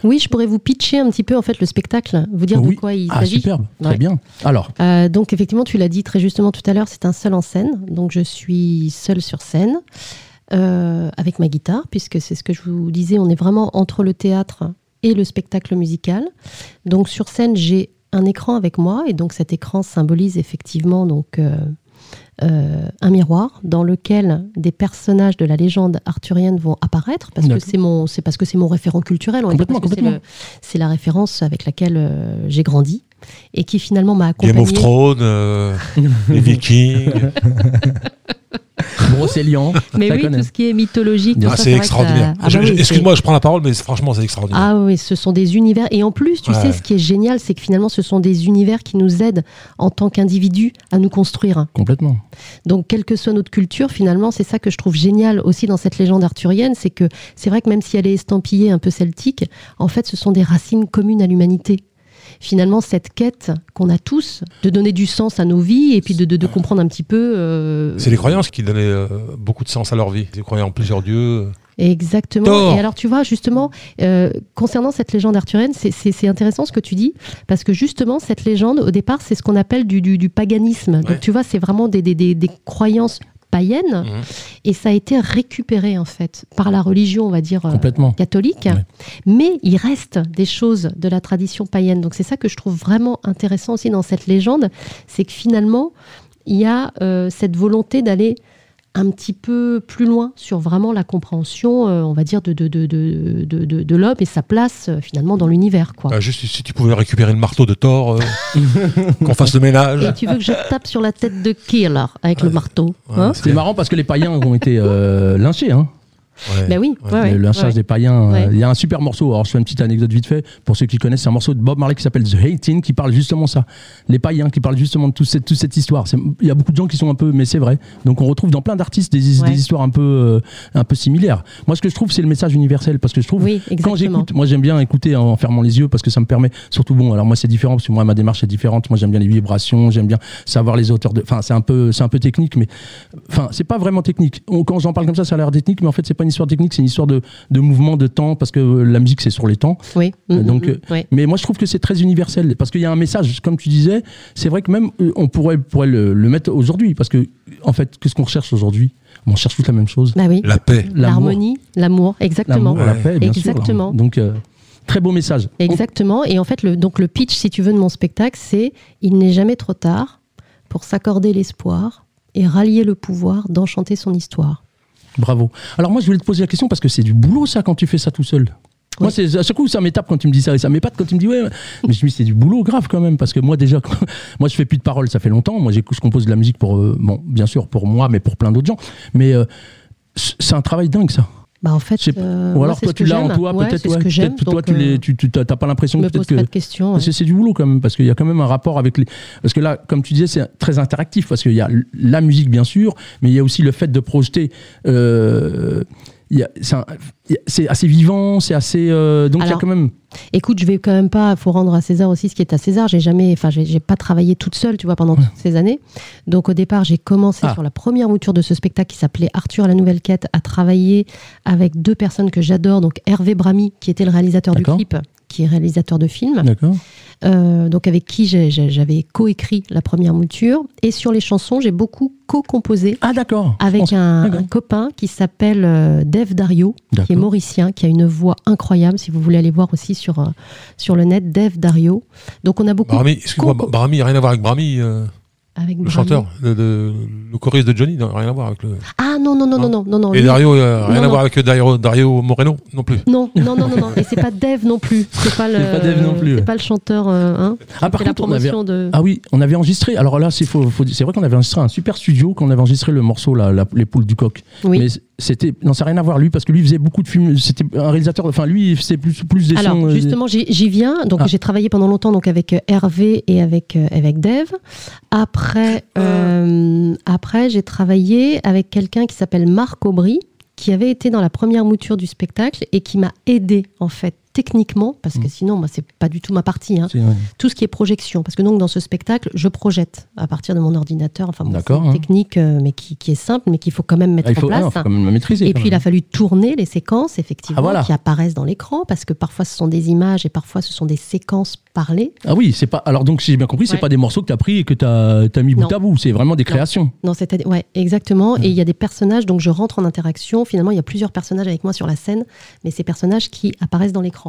Oui, je pourrais vous pitcher un petit peu en fait le spectacle, vous dire Oui. de quoi il Ah, s'agit. superbe, très bien. Alors, Euh, donc effectivement, tu l'as dit très justement tout à l'heure, c'est un seul en scène. Donc je suis seule sur scène euh, avec ma guitare, puisque c'est ce que je vous disais, on est vraiment entre le théâtre et le spectacle musical. Donc sur scène, j'ai un écran avec moi, et donc cet écran symbolise effectivement donc euh, euh, un miroir dans lequel des personnages de la légende arthurienne vont apparaître, parce que c'est mon, c'est parce que c'est mon référent culturel, Complètement, c'est complètement. le- c'est la référence avec laquelle euh, j'ai grandi et qui finalement m'a Game accompagnée. of Thrones, euh, les Vikings. Brocélian, Mais oui, connaît. tout ce qui est mythologique, tout Ah, ça, c'est extraordinaire. ça- Ah Je- bah je- oui, Excuse-moi, je prends la parole, mais franchement, c'est c'est- extraordinaire. Ah oui, ce sont des univers. Et en plus, tu Ouais. sais, ce qui est génial, c'est que finalement, ce sont des univers qui nous aident en tant qu'individus à nous construire. Complètement. Donc, quelle que soit notre culture, finalement, c'est ça que je trouve génial aussi dans cette légende arthurienne, c'est que c'est vrai que même si elle est estampillée un peu celtique, en fait, ce sont des racines communes à l'humanité. Finalement, cette quête qu'on a tous de donner du sens à nos vies et puis de, comprendre un petit peu. euh, C'est les croyances qui donnaient euh, beaucoup de sens à leur vie. Ils croyaient en plusieurs dieux. Exactement. Thor. Et alors, tu vois, justement, euh, concernant cette légende arthurienne, c'est- intéressant ce que tu dis, parce que justement, cette légende, au départ, c'est ce qu'on appelle du, du- du paganisme. Ouais. Donc, tu vois, c'est vraiment des, des- des- des croyances païenne, Mhm. et ça a été récupéré en fait par la religion, on va dire, euh, catholique, Ouais. mais il reste des choses de la tradition païenne. Donc c'est ça que je trouve vraiment intéressant aussi dans cette légende, c'est que finalement, il y a euh, cette volonté d'aller un petit peu plus loin sur vraiment la compréhension, euh, on va dire, de, de, de, de, de, de- de l'homme et sa place euh, finalement dans l'univers. Quoi. Ah, juste si tu pouvais récupérer le marteau de Thor, euh, qu'on fasse le ménage. Et tu veux que je tape sur la tête de qui alors avec le marteau Ouais, hein C'est marrant parce que les païens ont été euh, lynchés. Hein. Ouais. Ben oui, Ouais, ouais, ouais, le lynchage ouais. des païens. Ouais. euh, Il y a un super morceau. Alors, je fais une petite anecdote vite fait. Pour ceux qui connaissent, c'est un morceau de Bob Marley qui s'appelle The Hating qui parle justement ça. Les païens qui parlent justement de toute cette, toute cette histoire. Il y a beaucoup de gens qui sont un peu, mais c'est vrai. Donc, on retrouve dans plein d'artistes des, Ouais. des histoires un peu, euh, un peu similaires. Moi, ce que je trouve, c'est le message universel parce que je trouve. Oui, Quand j'écoute, moi j'aime bien écouter en fermant les yeux parce que ça me permet, surtout bon, alors moi c'est différent parce que moi ma démarche est différente. Moi j'aime bien les vibrations, j'aime bien savoir les auteurs de. Enfin c'est un peu, c'est un peu technique, mais enfin c'est pas vraiment technique. On- quand j'en parle comme ça, ça a l'air technique, mais en fait c'est pas une histoire technique, c'est une histoire de, de mouvement, de temps parce que euh, la musique c'est sur les temps. Oui. Euh, donc, mhm, euh. Mais moi je trouve que c'est très universel parce qu'il y a un message, comme tu disais. C'est vrai que même on pourrait, pourrait le, le mettre aujourd'hui parce que en fait qu'est-ce qu'on recherche aujourd'hui? On cherche toute la même chose. Bah oui. La paix. L'harmonie, l'amour, exactement. La paix, bien sûr. Exactement. Donc euh, très beau message. Exactement. Et en fait, le, donc le pitch, si tu veux, de mon spectacle, c'est il n'est jamais trop tard pour s'accorder l'espoir et rallier le pouvoir d'enchanter son histoire. Bravo. Alors moi je voulais te poser la question parce que c'est du boulot ça quand tu fais ça tout seul. Moi, c'est à chaque coup ça m'étape quand tu me dis ça et ça m'épate quand tu me dis ouais. Mais je me dis c'est du boulot grave quand même parce que moi déjà, quand- moi je fais plus de paroles, ça fait longtemps. Moi je compose de la musique pour euh, bon bien sûr pour moi mais pour plein d'autres gens. Mais euh, c'est un travail dingue ça. Bah en fait, euh, Ou alors toi tu l'as en toi Ouais, peut-être ouais, toi tu euh, les tu tu- pas l'impression peut-être que que c'est du boulot quand même, parce qu'il y a quand même un rapport avec les. Parce que là, comme tu disais, c'est très interactif, parce qu'il y a la musique, bien sûr, mais il y a aussi le fait de projeter. euh, c'est il assez vivant, c'est assez. euh, donc il y a quand même. Écoute, je vais quand même pas, faut rendre à César aussi ce qui est à César. J'ai jamais, enfin, j'ai pas travaillé toute seule, tu vois, pendant toutes ces années. Donc au départ, j'ai commencé Ah. sur la première mouture de ce spectacle qui s'appelait Arthur la nouvelle quête, à travailler avec deux personnes que j'adore. Donc Hervé Bramy, qui était le réalisateur du clip, qui est réalisateur de film. D'accord. Euh, donc avec qui j'avais coécrit la première mouture. Et sur les chansons, j'ai beaucoup co-composé Ah, d'accord. avec un, copain qui s'appelle euh, Dave Dario, qui est mauricien, qui a une voix incroyable. Si vous voulez aller voir aussi sur, euh, sur le net, Dave Dario. Donc on a beaucoup Brahmi, excuse-moi, Brahmi, rien à voir avec Brahmi, euh, avec le chanteur, le, le, le choriste de Johnny, non, rien à voir avec le. Ah non non non non Non. non non. Et lui- Dario, euh, rien Non, à voir avec Dario, Dario Moreno, non plus. Non, non, non, non, non. Et c'est pas Dave non plus. C'est pas le. Pas Dave non plus, ouais. C'est pas le chanteur. euh, hein, Ah, par fait la contre, on avait. promotion de. Ah oui, on avait enregistré. Alors là, c'est faux, faut- c'est vrai qu'on avait enregistré un super studio, qu'on avait enregistré le morceau, là, la- les poules du coq. oui. Mais c'était, non, ça n'a rien à voir lui, parce que lui faisait beaucoup de films. C'était un réalisateur. Enfin, lui, c'est plus, plus des Alors sons. euh, justement, j'y viens. Donc Ah. j'ai travaillé pendant longtemps donc avec euh, Hervé et avec euh, avec Dave. Après, euh, après j'ai travaillé avec quelqu'un qui s'appelle Marc Aubry, qui avait été dans la première mouture du spectacle et qui m'a aidé en fait techniquement, parce Mm. que sinon, moi, c'est pas du tout ma partie. hein. Tout ce qui est projection, parce que donc dans ce spectacle, je projette à partir de mon ordinateur. Enfin, bon, une hein. technique, euh, mais qui, qui est simple, mais qu'il faut quand même mettre Ah, il faut, en place. ah, faut quand même maîtriser. Et quand puis il a fallu tourner les séquences, effectivement, Ah, voilà. qui apparaissent dans l'écran, parce que parfois ce sont des images et parfois ce sont des séquences parlées. Ah oui, c'est pas. Alors donc, si j'ai bien compris, c'est Ouais. pas des morceaux que tu as pris et que tu as, mis bout à bout. C'est vraiment des créations. Non, c'est ouais, exactement. Et il y a des personnages, donc je rentre en interaction. Finalement, il y a plusieurs personnages avec moi sur la scène, mais ces personnages qui apparaissent dans l'écran.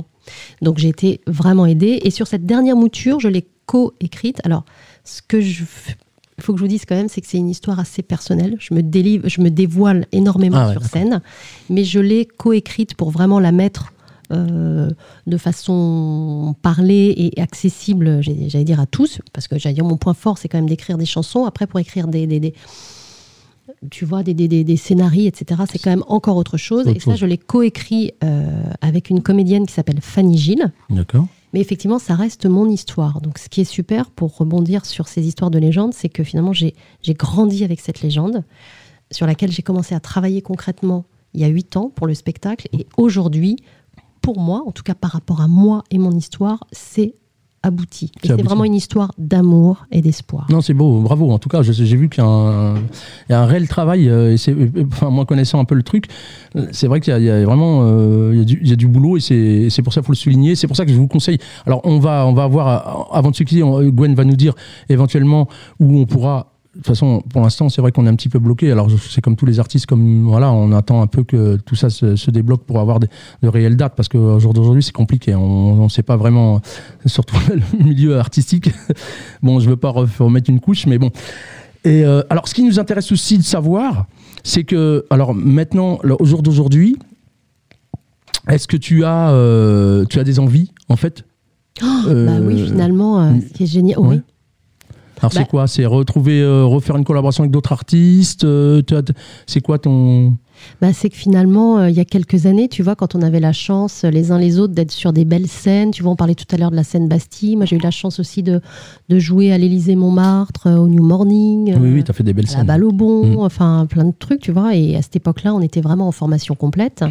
Donc j'ai été vraiment aidée. Et sur cette dernière mouture, je l'ai co-écrite. Alors, ce que je il faut que je vous dise quand même, c'est que c'est une histoire assez personnelle. Je me délivre, je me dévoile énormément Ah ouais, sur scène, mais je l'ai coécrite pour vraiment la mettre euh, de façon parlée et accessible, j'allais dire à tous, parce que j'allais dire mon point fort, c'est quand même d'écrire des chansons. Après, pour écrire des, des, des- tu vois, des, des, des, des scénarii, etc., c'est quand même encore autre chose. Autre et ça, chose. je l'ai coécrit euh, avec une comédienne qui s'appelle Fanny Gilles. D'accord. Mais effectivement, ça reste mon histoire. Donc, ce qui est super pour rebondir sur ces histoires de légendes, c'est que finalement, j'ai grandi avec cette légende, sur laquelle j'ai commencé à travailler concrètement il y a huit ans pour le spectacle. Et aujourd'hui, pour moi, en tout cas par rapport à moi et mon histoire, c'est abouti. Et C'est vraiment une histoire d'amour et d'espoir. Non, c'est beau, bravo. En tout cas, j'ai vu qu'il y a un, il y a un réel travail. euh, et enfin, moi, connaissant un peu le truc, euh, c'est vrai qu'il y a, il y a vraiment euh, il y a du, il y a du boulot et c'est, pour ça qu'il faut le souligner. C'est pour ça que je vous conseille. Alors, on va, on va voir, euh, avant de se quitter, Gwen va nous dire éventuellement où on pourra toute façon, pour l'instant, c'est vrai qu'on est un petit peu bloqué. Alors, c'est comme tous les artistes, comme voilà, on attend un peu que tout ça se, se débloque pour avoir de réelles dates, parce qu'au jour d'aujourd'hui, c'est compliqué. On ne sait pas vraiment, surtout le milieu artistique. bon, je veux pas remettre une couche, mais bon. Et euh, alors, ce qui nous intéresse aussi de savoir, c'est que, alors maintenant, au jour d'aujourd'hui, est-ce que tu as, euh, tu as des envies, en fait? Bah Euh, oui, finalement, euh, ce qui est génial. Oui. Alors c'est Bah- quoi C'est retrouver, euh, refaire une collaboration avec d'autres artistes euh, C'est quoi ton Bah, c'est que finalement, euh, il y a quelques années, tu vois, quand on avait la chance, les uns les autres, d'être sur des belles scènes, tu vois, on parlait tout à l'heure de la scène Bastille. Moi, j'ai eu la chance aussi de, de jouer à l'Élysée-Montmartre, au New Morning, Oui, oui, as fait des belles à la scènes. balle au bon, Mm. enfin, plein de trucs, tu vois. Et à cette époque-là, on était vraiment en formation complète.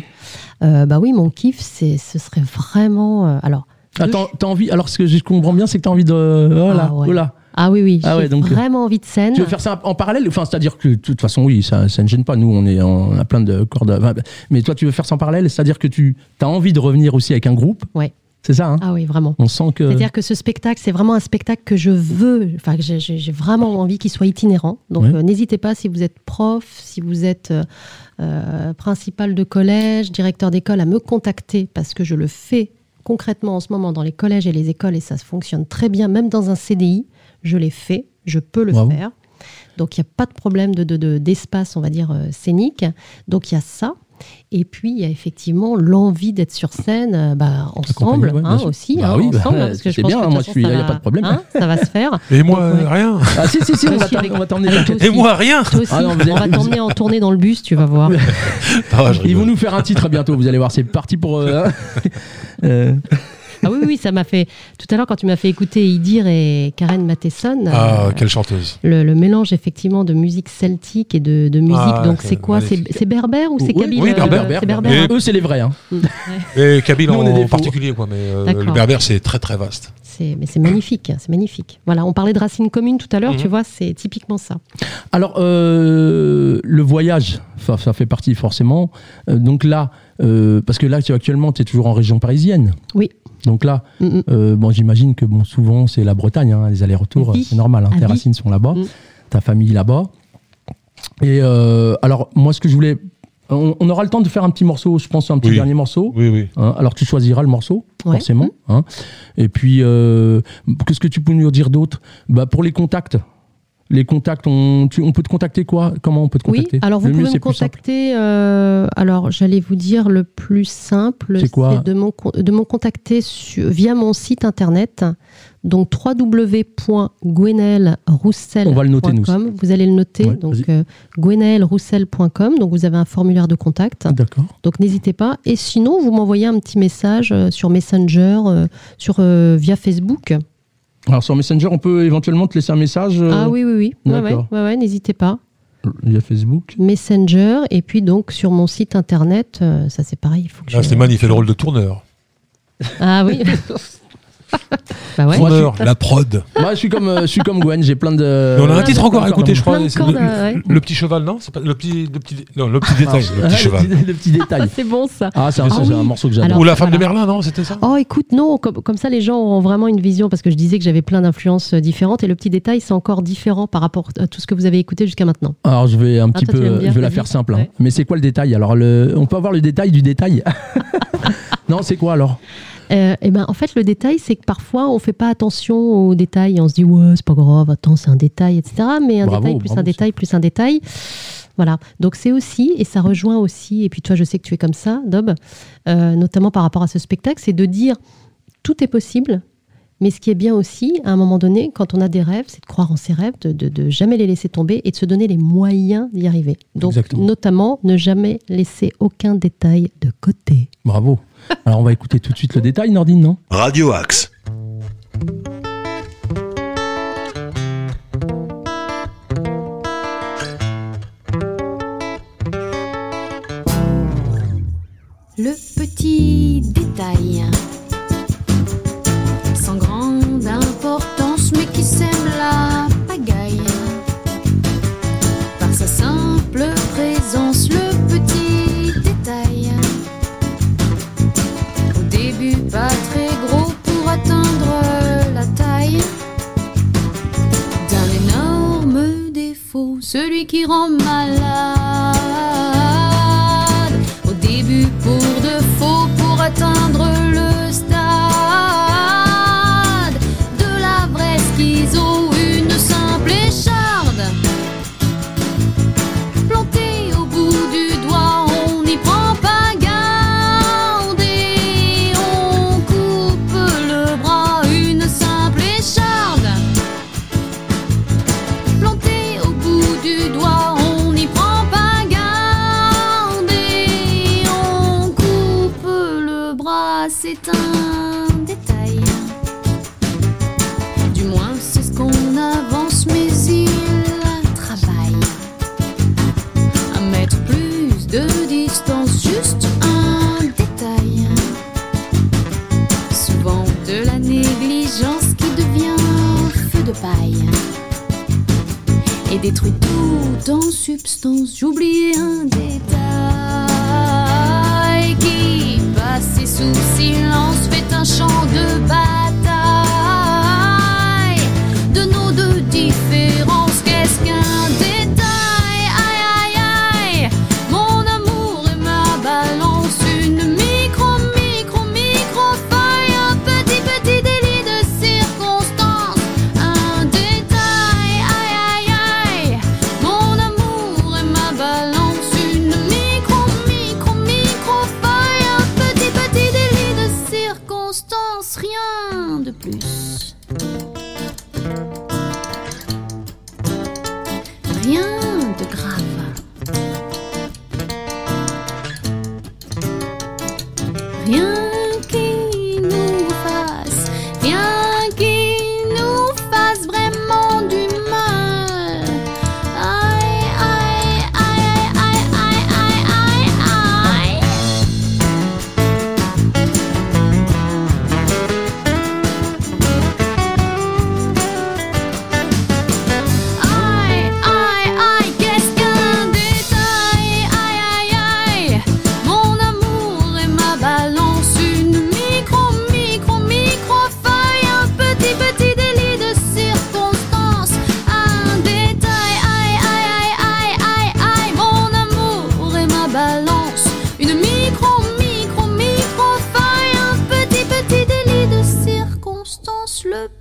Bah oui, mon kiff, ce serait vraiment. alors. Attends, t'as envie Alors ce que je comprends bien, c'est que tu as envie de. Oh là, Ah ouais. oh. Ah oui, oui, Ah j'ai ouais, donc, vraiment envie de scène. Tu veux faire ça en parallèle? Enfin, c'est-à-dire que de toute façon, oui, ça, ça ne gêne pas. Nous, on, est, on a plein de cordes. mais toi, tu veux faire ça en parallèle? C'est-à-dire que tu as envie de revenir aussi avec un groupe? Ouais. C'est ça, hein? Ah oui, vraiment. On sent que. C'est-à-dire que ce spectacle, c'est vraiment un spectacle que je veux, enfin, j'ai- vraiment envie qu'il soit itinérant. Donc, Ouais. euh, n'hésitez pas si vous êtes prof, si vous êtes euh, euh, principal de collège, directeur d'école, à me contacter parce que je le fais concrètement en ce moment dans les collèges et les écoles et ça fonctionne très bien, même dans un CDI, je l'ai fait, je peux le Bravo. faire. Donc, il n'y a pas de problème de, de- de- d'espace, on va dire, euh, scénique. Donc, il y a ça. Et puis, il y a effectivement l'envie d'être sur scène euh, bah, ensemble, ouais, hein, aussi, Bah hein, oui, bah, ensemble, parce que je c'est pense bien, que moi, je suis façon, là, y a ça pas de va- problème. hein, ça va se faire. Et moi, Donc, ouais. rien. Ah si, si, si, on va Aussi on va t'emmener. Et moi, rien. Aussi, Ah non, on va t'emmener en tournée dans le bus, tu vas voir. Ah, Ils vont nous faire un titre bientôt, vous allez voir, c'est parti pour. euh, euh, Ah oui, oui, ça m'a fait. Tout à l'heure, quand tu m'as fait écouter Idir et Karen Matheson, Ah, euh, quelle chanteuse. le, le mélange effectivement de musique celtique et de, de musique, Ah, donc c'est quoi? C'est berbère ou c'est oui, kabyle oui, euh, berbère, C'est berbère. berbère. Et- hein? Eux, c'est les vrais. Hein. Et Kabyle Nous, on est des en faux. particulier, quoi. Mais euh, le berbère, c'est très très vaste. C'est mais c'est magnifique, c'est magnifique. Voilà, on parlait de racines communes tout à l'heure, Mhm. tu vois, c'est typiquement ça. Alors, euh, le voyage, ça, ça fait partie forcément. Euh, donc là, euh, parce que là, tu- actuellement, tu es toujours en région parisienne. Oui. Donc là, Mm, mm. bon, j'imagine que bon, souvent, c'est la Bretagne, hein, les allers-retours, Oui. c'est normal. hein, Ah tes racines sont là-bas, Mm. ta famille là-bas. Et alors, moi, ce que je voulais. On, on aura le temps de faire un petit morceau, je pense, un petit Oui. dernier morceau. Oui, oui. Hein, alors tu choisiras le morceau, Ouais. forcément. hein. Et puis, euh, qu'est-ce que tu peux nous dire d'autre? Bah, Pour les contacts, les contacts, on, tu- on peut te contacter quoi? Comment on peut te Oui, contacter? alors vous Le mieux, pouvez me contacter. euh, alors j'allais vous dire le plus simple, C'est de me con- de me contacter via mon site internet, donc www.gwenaelroussel.com. Vous allez le noter, Ouais, donc euh. Donc vous avez un formulaire de contact. Ah, D'accord. Donc n'hésitez pas. Et sinon, vous m'envoyez un petit message euh, sur Messenger, euh, sur euh, via Facebook. Alors sur Messenger, on peut éventuellement te laisser un message euh, ah oui, oui, oui. Ouais, ouais, d'accord. ouais, ouais, n'hésitez pas. via Facebook. Messenger et puis donc sur mon site internet, euh, ça c'est pareil. Il faut que Là, je- Stéphane, il fait le rôle de tourneur. Ah oui. bah ouais. La prod. Moi, je suis comme, euh, je suis comme Gwen, j'ai plein de. Mais on a un Ah, titre encore à écouter, je crois. Plein de c'est cordes, le, ouais. le- le petit cheval, non? C'est pas le petit, le petit, non, le petit détail, le Ah, petit cheval. le petit détail. Ah, c'est bon ça. Ah, c'est un, Ah c'est un oui. morceau que j'adore. Alors- Ou la femme de voilà. Merlin, non C'était ça? Oh écoute, non, comme, comme ça les gens auront vraiment une vision parce que je disais que j'avais plein d'influences euh, différentes et le petit détail c'est encore différent par rapport à tout ce que vous avez écouté jusqu'à maintenant. Alors je vais un petit toi, tu peu, je vais la vas-y. faire simple. hein. Ouais. Mais c'est quoi le détail? Alors le, on peut avoir le détail du détail? non, c'est quoi alors? Euh, et ben en fait le détail c'est que parfois on fait pas attention aux détails, on se dit ouais c'est pas grave, attends c'est un détail etc. Mais un Bravo, détail plus bravo, un détail plus un détail. Voilà, donc c'est aussi, et ça rejoint aussi, et puis toi je sais que tu es comme ça, Dob, euh, notamment par rapport à ce spectacle, c'est de dire tout est possible, mais ce qui est bien aussi, à un moment donné, quand on a des rêves, c'est de croire en ses rêves, de, de- de jamais les laisser tomber et de se donner les moyens d'y arriver. Donc Exactement. notamment, ne jamais laisser aucun détail de côté. Bravo. Alors on va écouter tout de suite le détail, Nordine, non? Radio Axe. Le petit celui qui rend malade. Au début pour de faux, pour atteindre le de distance, juste un détail. Souvent de la négligence qui devient feu de paille et détruit tout en substance. J'oubliais un détail qui, passé sous silence, fait un champ de bataille de nos deux différences. Qu'est-ce qu'un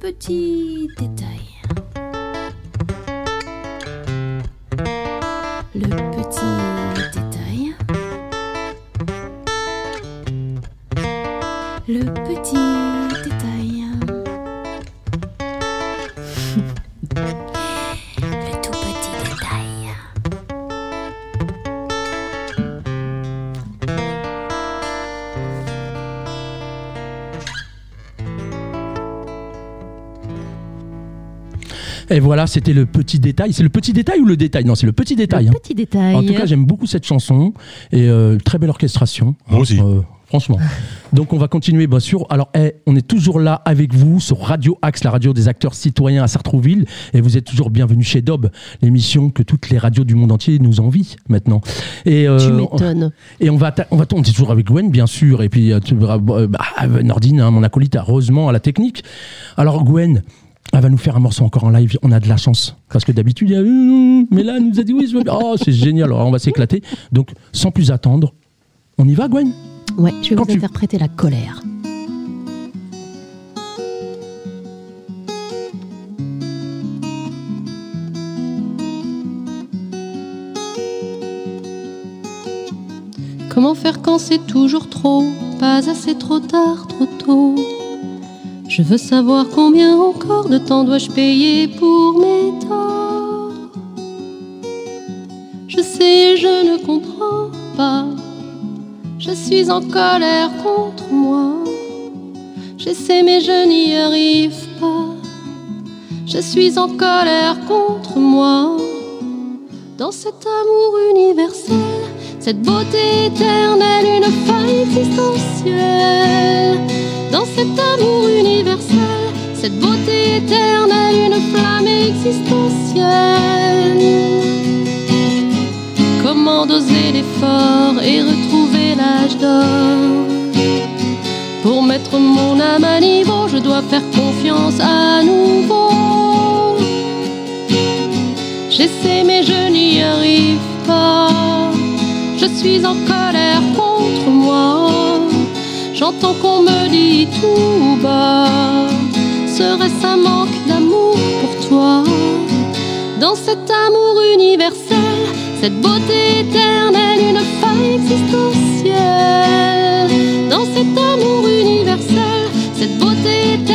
petit détail voilà, c'était le petit détail. C'est le petit détail ou le détail? Non, c'est le petit détail. Le hein. petit détail. En tout cas, j'aime beaucoup cette chanson et euh, très belle orchestration. Moi aussi. Euh, franchement. Donc, on va continuer, bien sûr. Alors, eh, on est toujours là avec vous sur Radio Axe, la radio des acteurs citoyens à Sartrouville. Et vous êtes toujours bienvenus chez Dob, l'émission que toutes les radios du monde entier nous envient maintenant. Et, euh, tu m'étonnes. et on va, on va, est toujours avec Gwen, bien sûr, et puis euh, tu euh, bah, Nordine, hein, mon acolyte, heureusement à la technique. Alors Gwen, elle va nous faire un morceau encore en live. On a de la chance parce que d'habitude, il y a, Hum, mais là, elle nous a dit oui, je veux bien. Oh, c'est génial. Alors on va s'éclater. Donc, sans plus attendre, on y va, Gwen? Ouais, je vais Quand vous tu- interpréter la colère. Comment faire quand c'est toujours trop, pas assez trop tard, trop tôt? Je veux savoir combien encore de temps dois-je payer pour mes torts Je sais, je ne comprends pas. Je suis en colère contre moi. J'essaie mais je n'y arrive pas. Je suis en colère contre moi. Dans cet amour universel, cette beauté éternelle, une faille existentielle. Dans cet amour universel, cette beauté éternelle, une flamme existentielle. Comment doser l'effort et retrouver l'âge d'or? Pour mettre mon âme à niveau, je dois faire confiance à nouveau. J'essaie mais je n'y arrive pas. Je suis en colère. J'entends qu'on me dit tout bas. Serait-ce un manque d'amour pour toi? Dans cet amour universel, cette beauté éternelle, une faille existentielle. Dans cet amour universel, cette beauté éternelle,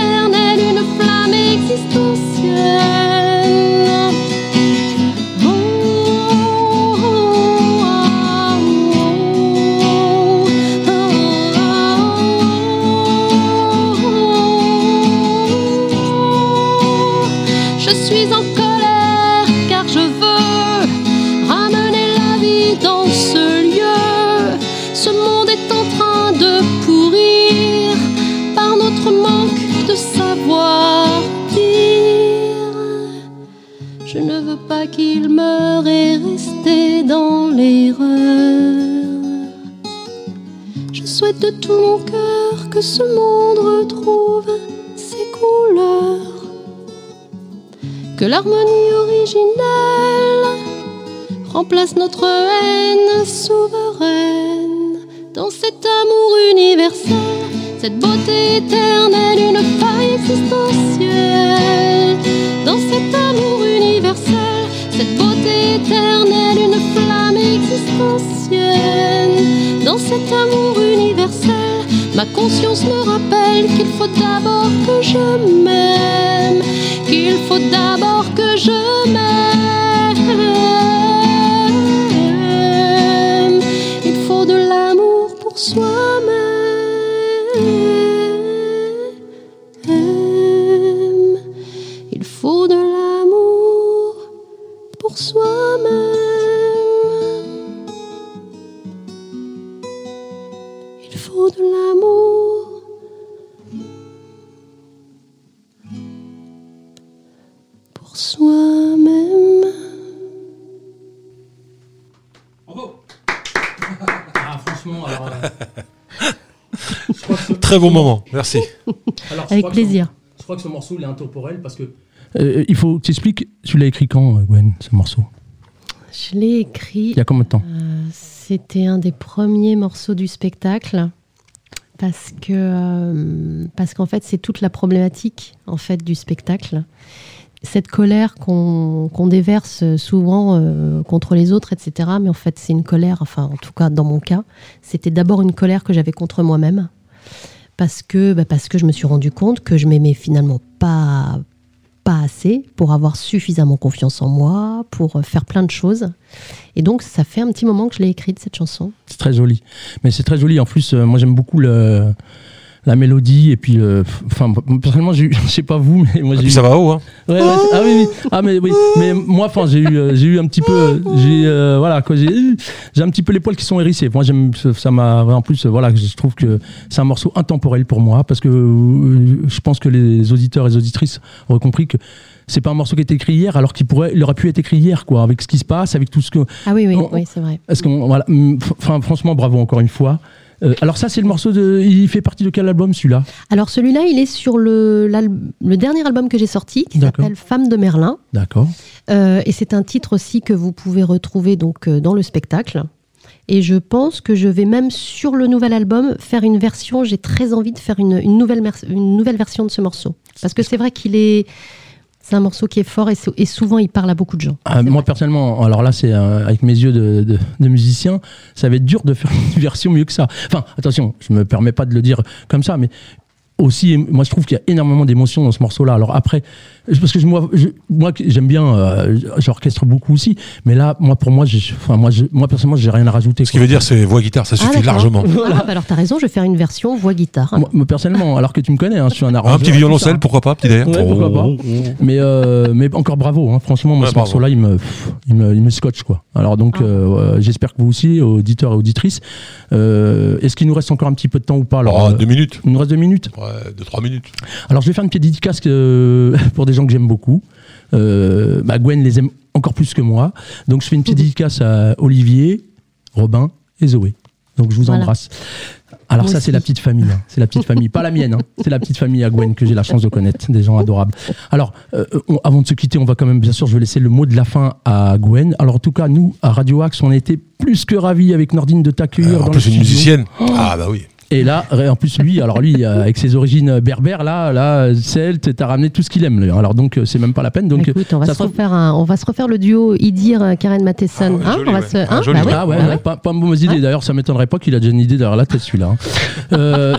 qu'il meure et rester dans l'erreur. Je souhaite de tout mon cœur que ce monde retrouve ses couleurs que l'harmonie originelle remplace notre haine souveraine dans cet amour universel, cette beauté éternelle, une faille existentielle. Dans cet amour universel, cette beauté éternelle, une flamme existentielle. Dans cet amour universel, ma conscience me rappelle qu'il faut d'abord que je m'aime, qu'il faut d'abord que je m'aime. Très bon moment, merci. alors, Avec plaisir. ce- je crois que ce morceau, il est intemporel parce que. Euh, il faut que tu expliques, tu l'as écrit quand, euh, Gwen, ce morceau? Je l'ai écrit. Il y a combien de temps? Euh, C'était un des premiers morceaux du spectacle parce que euh, parce qu'en fait c'est toute la problématique en fait du spectacle. Cette colère qu'on qu'on déverse souvent euh, contre les autres, etc. Mais en fait, c'est une colère, enfin, en tout cas, dans mon cas, c'était d'abord une colère que j'avais contre moi-même. Parce que, bah, parce que je me suis rendu compte que je m'aimais finalement pas, pas assez pour avoir suffisamment confiance en moi, pour euh, faire plein de choses. Et donc, ça fait un petit moment que je l'ai écrite, cette chanson. C'est très joli. Mais c'est très joli. En plus, euh, moi, j'aime beaucoup le, la mélodie. Et puis, euh, enfin, personnellement, j'ai eu- je sais pas vous, mais moi, Et j'ai eu. ça va haut, hein. Ouais, ouais, c'est- ah oui, oui. Ah mais oui. Mais moi, enfin, j'ai eu, euh, j'ai eu un petit peu, euh, j'ai, euh, voilà, quoi, j'ai, j'ai un petit peu les poils qui sont hérissés. Moi, j'aime, ça m'a, en plus, voilà, je trouve que c'est un morceau intemporel pour moi parce que je pense que les auditeurs et les auditrices auraient compris que c'est pas un morceau qui a été écrit hier, alors qu'il pourrait, il aurait pu être écrit hier, quoi, avec ce qui se passe, avec tout ce que, Ah oui, oui, On- oui, c'est vrai. est-ce qu'on, voilà, hum, f- enfin, franchement, bravo encore une fois. Euh, alors ça, c'est le morceau de, il fait partie de quel album celui-là? Alors, celui-là, il est sur le, le dernier album que j'ai sorti, qui s'appelle Femme de Merlin. D'accord. Euh, et c'est un titre aussi que vous pouvez retrouver donc euh, dans le spectacle. Et je pense que je vais même sur le nouvel album faire une version. J'ai très envie de faire une, une nouvelle, mer- une nouvelle version de ce morceau. Parce que c'est vrai qu'il est. C'est un morceau qui est fort et, sou- et souvent il parle à beaucoup de gens. Ah, moi personnellement, alors là c'est euh, avec mes yeux de, de, de musicien, ça va être dur de faire une version mieux que ça. Enfin, attention, je me permets pas de le dire comme ça, mais aussi, moi je trouve qu'il y a énormément d'émotions dans ce morceau-là. Alors après, parce que je- moi, je- moi j'aime bien, euh, j'orchestre beaucoup aussi, mais là, moi pour moi, j'ai- enfin moi, je- moi personnellement, j'ai rien à rajouter. Ce qui veut dire, c'est voix guitare, ça Ah, suffit largement. Ah, bah alors t'as raison, je vais faire une version voix-guitare. Moi, moi, personnellement, alors que tu me connais, hein, je suis un arrangeur. Un petit violoncelle, pourquoi pas, petit d'ailleurs. Ouais, pourquoi pas. Mais, euh, mais encore bravo, hein. franchement, moi, Ouais, ce bravo. morceau-là, il me, pff, il, me, il me scotche. Quoi. Alors, donc, Ah. euh, euh, j'espère que vous aussi, auditeurs et auditrices, euh, est-ce qu'il nous reste encore un petit peu de temps ou pas alors, Oh, euh, deux minutes. Il nous reste deux minutes. Ouais, deux, trois minutes. Alors, je vais faire une petite dédicace euh, pour des gens que j'aime beaucoup. Euh, bah, Gwen les aime encore plus que moi. Donc, je fais une petite dédicace à Olivier, Robin et Zoé. Donc, je vous Voilà. embrasse. Alors Moi ça, c'est la petite famille. hein. C'est la petite famille, pas la mienne. hein. C'est la petite famille à Gwen que j'ai la chance de connaître. Des gens adorables. Alors, euh, on- avant de se quitter, on va quand même, bien sûr, je vais laisser le mot de la fin à Gwen. Alors, en tout cas, nous, à Radio Axe, on a été plus que ravis avec Nordine de t'accueillir Euh, en dans plus, le une musicienne. Ah, bah oui. Et là, en plus, lui, alors lui, euh, avec ses origines berbères, là, là, celte, t'as ramené tout ce qu'il aime. lui. Alors donc, euh, c'est même pas la peine. Donc, Écoute, on va, ça se refaire un, on va se refaire le duo Idir euh, Karen Matheson. Ah ouais, hein, joli, on va ouais. se, Ah, hein, bah oui, Ah ouais, bah ouais, pas, pas une mauvaise idée. D'ailleurs, ça m'étonnerait pas qu'il a déjà une idée derrière la tête, celui-là. hein. Euh,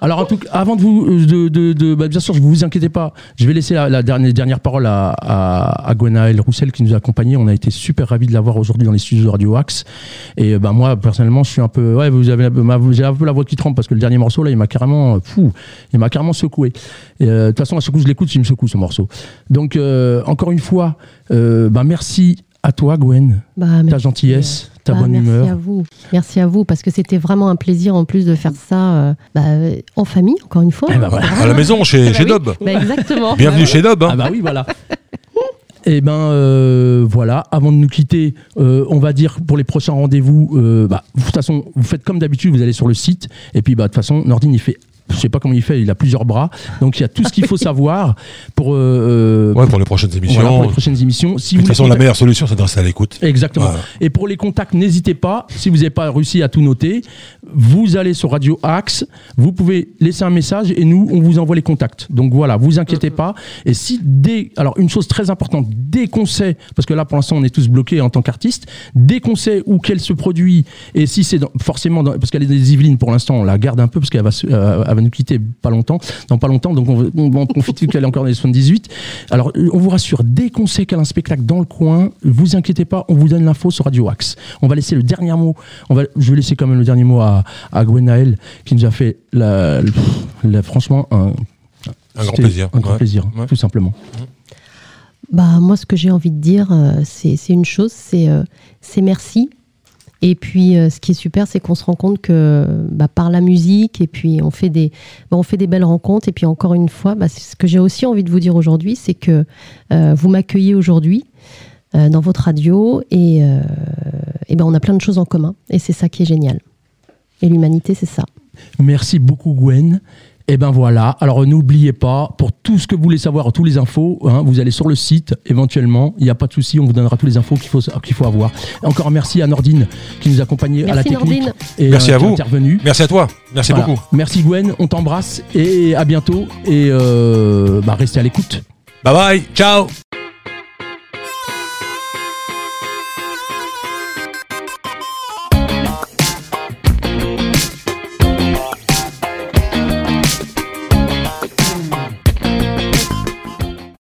alors, en tout cas, avant de vous, euh, de, de, de- bah, bien sûr, je vous inquiétez pas. Je vais laisser la, la dernière, dernière parole à, à, à Gwenaël Roussel qui nous a accompagnés. On a été super ravis de l'avoir aujourd'hui dans les studios de Radio Axe. Et euh, bah, moi, personnellement, je suis un peu, ouais, vous avez, ma- j'ai un peu la voix qui tremble parce que le dernier morceau là, il m'a carrément, euh, fou, il m'a carrément secoué. Et, euh, De toute façon, à chaque coup je l'écoute, il me secoue ce morceau. Donc, euh, encore une fois, euh, bah, merci à toi, Gwen, Bah, ta merci. gentillesse, ta Bah, bonne merci humeur. à vous. Merci à vous parce que c'était vraiment un plaisir en plus de faire ça euh, bah, euh, en famille, encore une fois. Eh ben voilà. À la maison, chez, Bah chez oui. Dob. Bah, exactement. Bienvenue chez Dob. hein. Ah bah oui, voilà. Et ben euh, voilà, avant de nous quitter, euh, on va dire pour les prochains rendez-vous, euh, bah, de toute façon, vous faites comme d'habitude, vous allez sur le site, et puis bah, de toute façon, Nordine, il fait, je sais pas comment il fait, il a plusieurs bras, donc il y a tout ce qu'il faut savoir pour, euh, Ouais, pour les prochaines émissions. voilà, pour les prochaines émissions. Si de toute façon, la meilleure solution, c'est de rester à l'écoute. Exactement. Voilà. Et pour les contacts, n'hésitez pas. Si vous n'avez pas réussi à tout noter, vous allez sur Radio Axe, vous pouvez laisser un message et nous, on vous envoie les contacts. Donc voilà, vous inquiétez pas. Et si dès, alors une chose très importante, dès qu'on sait, parce que là pour l'instant on est tous bloqués en tant qu'artistes, dès qu'on sait où qu'elle se produit et si c'est forcément dans- parce qu'elle est des Yvelines pour l'instant, on la garde un peu parce qu'elle va, se- euh, elle va nous quitter pas longtemps, dans pas longtemps, donc on, va- on va en profiter qu'elle est encore dans les 78. Alors on vous rassure, dès qu'on sait qu'elle a un spectacle dans le coin, vous inquiétez pas, on vous donne l'info sur Radio Axe. On va laisser le dernier mot, on va, je vais laisser quand même le dernier mot à, à Gwenaël qui nous a fait la, la- franchement un, Un grand plaisir. Un grand Ouais. plaisir, Ouais. tout simplement. Bah, moi, ce que j'ai envie de dire, euh, c'est une chose, c'est euh, c'est merci. Et puis, euh, ce qui est super, c'est qu'on se rend compte que bah, par la musique, et puis on fait des, bah, on fait des belles rencontres. Et puis encore une fois, bah, ce que j'ai aussi envie de vous dire aujourd'hui, c'est que euh, vous m'accueillez aujourd'hui euh, dans votre radio, et, et ben on a plein de choses en commun. Et c'est ça qui est génial. Et l'humanité, c'est ça. Merci beaucoup Gwen. Et ben voilà. Alors n'oubliez pas, pour tout ce que vous voulez savoir, tous les infos, hein, vous allez sur le site éventuellement. Il n'y a pas de souci, on vous donnera toutes les infos qu'il faut qu'il faut avoir. Encore merci à Nordine qui nous accompagnait à la Merci technique Nordine. et Merci euh, à qui est vous. intervenu. Merci à toi. Merci Voilà. beaucoup. Merci Gwen, on t'embrasse et à bientôt et euh, bah, restez à l'écoute. Bye bye. Ciao.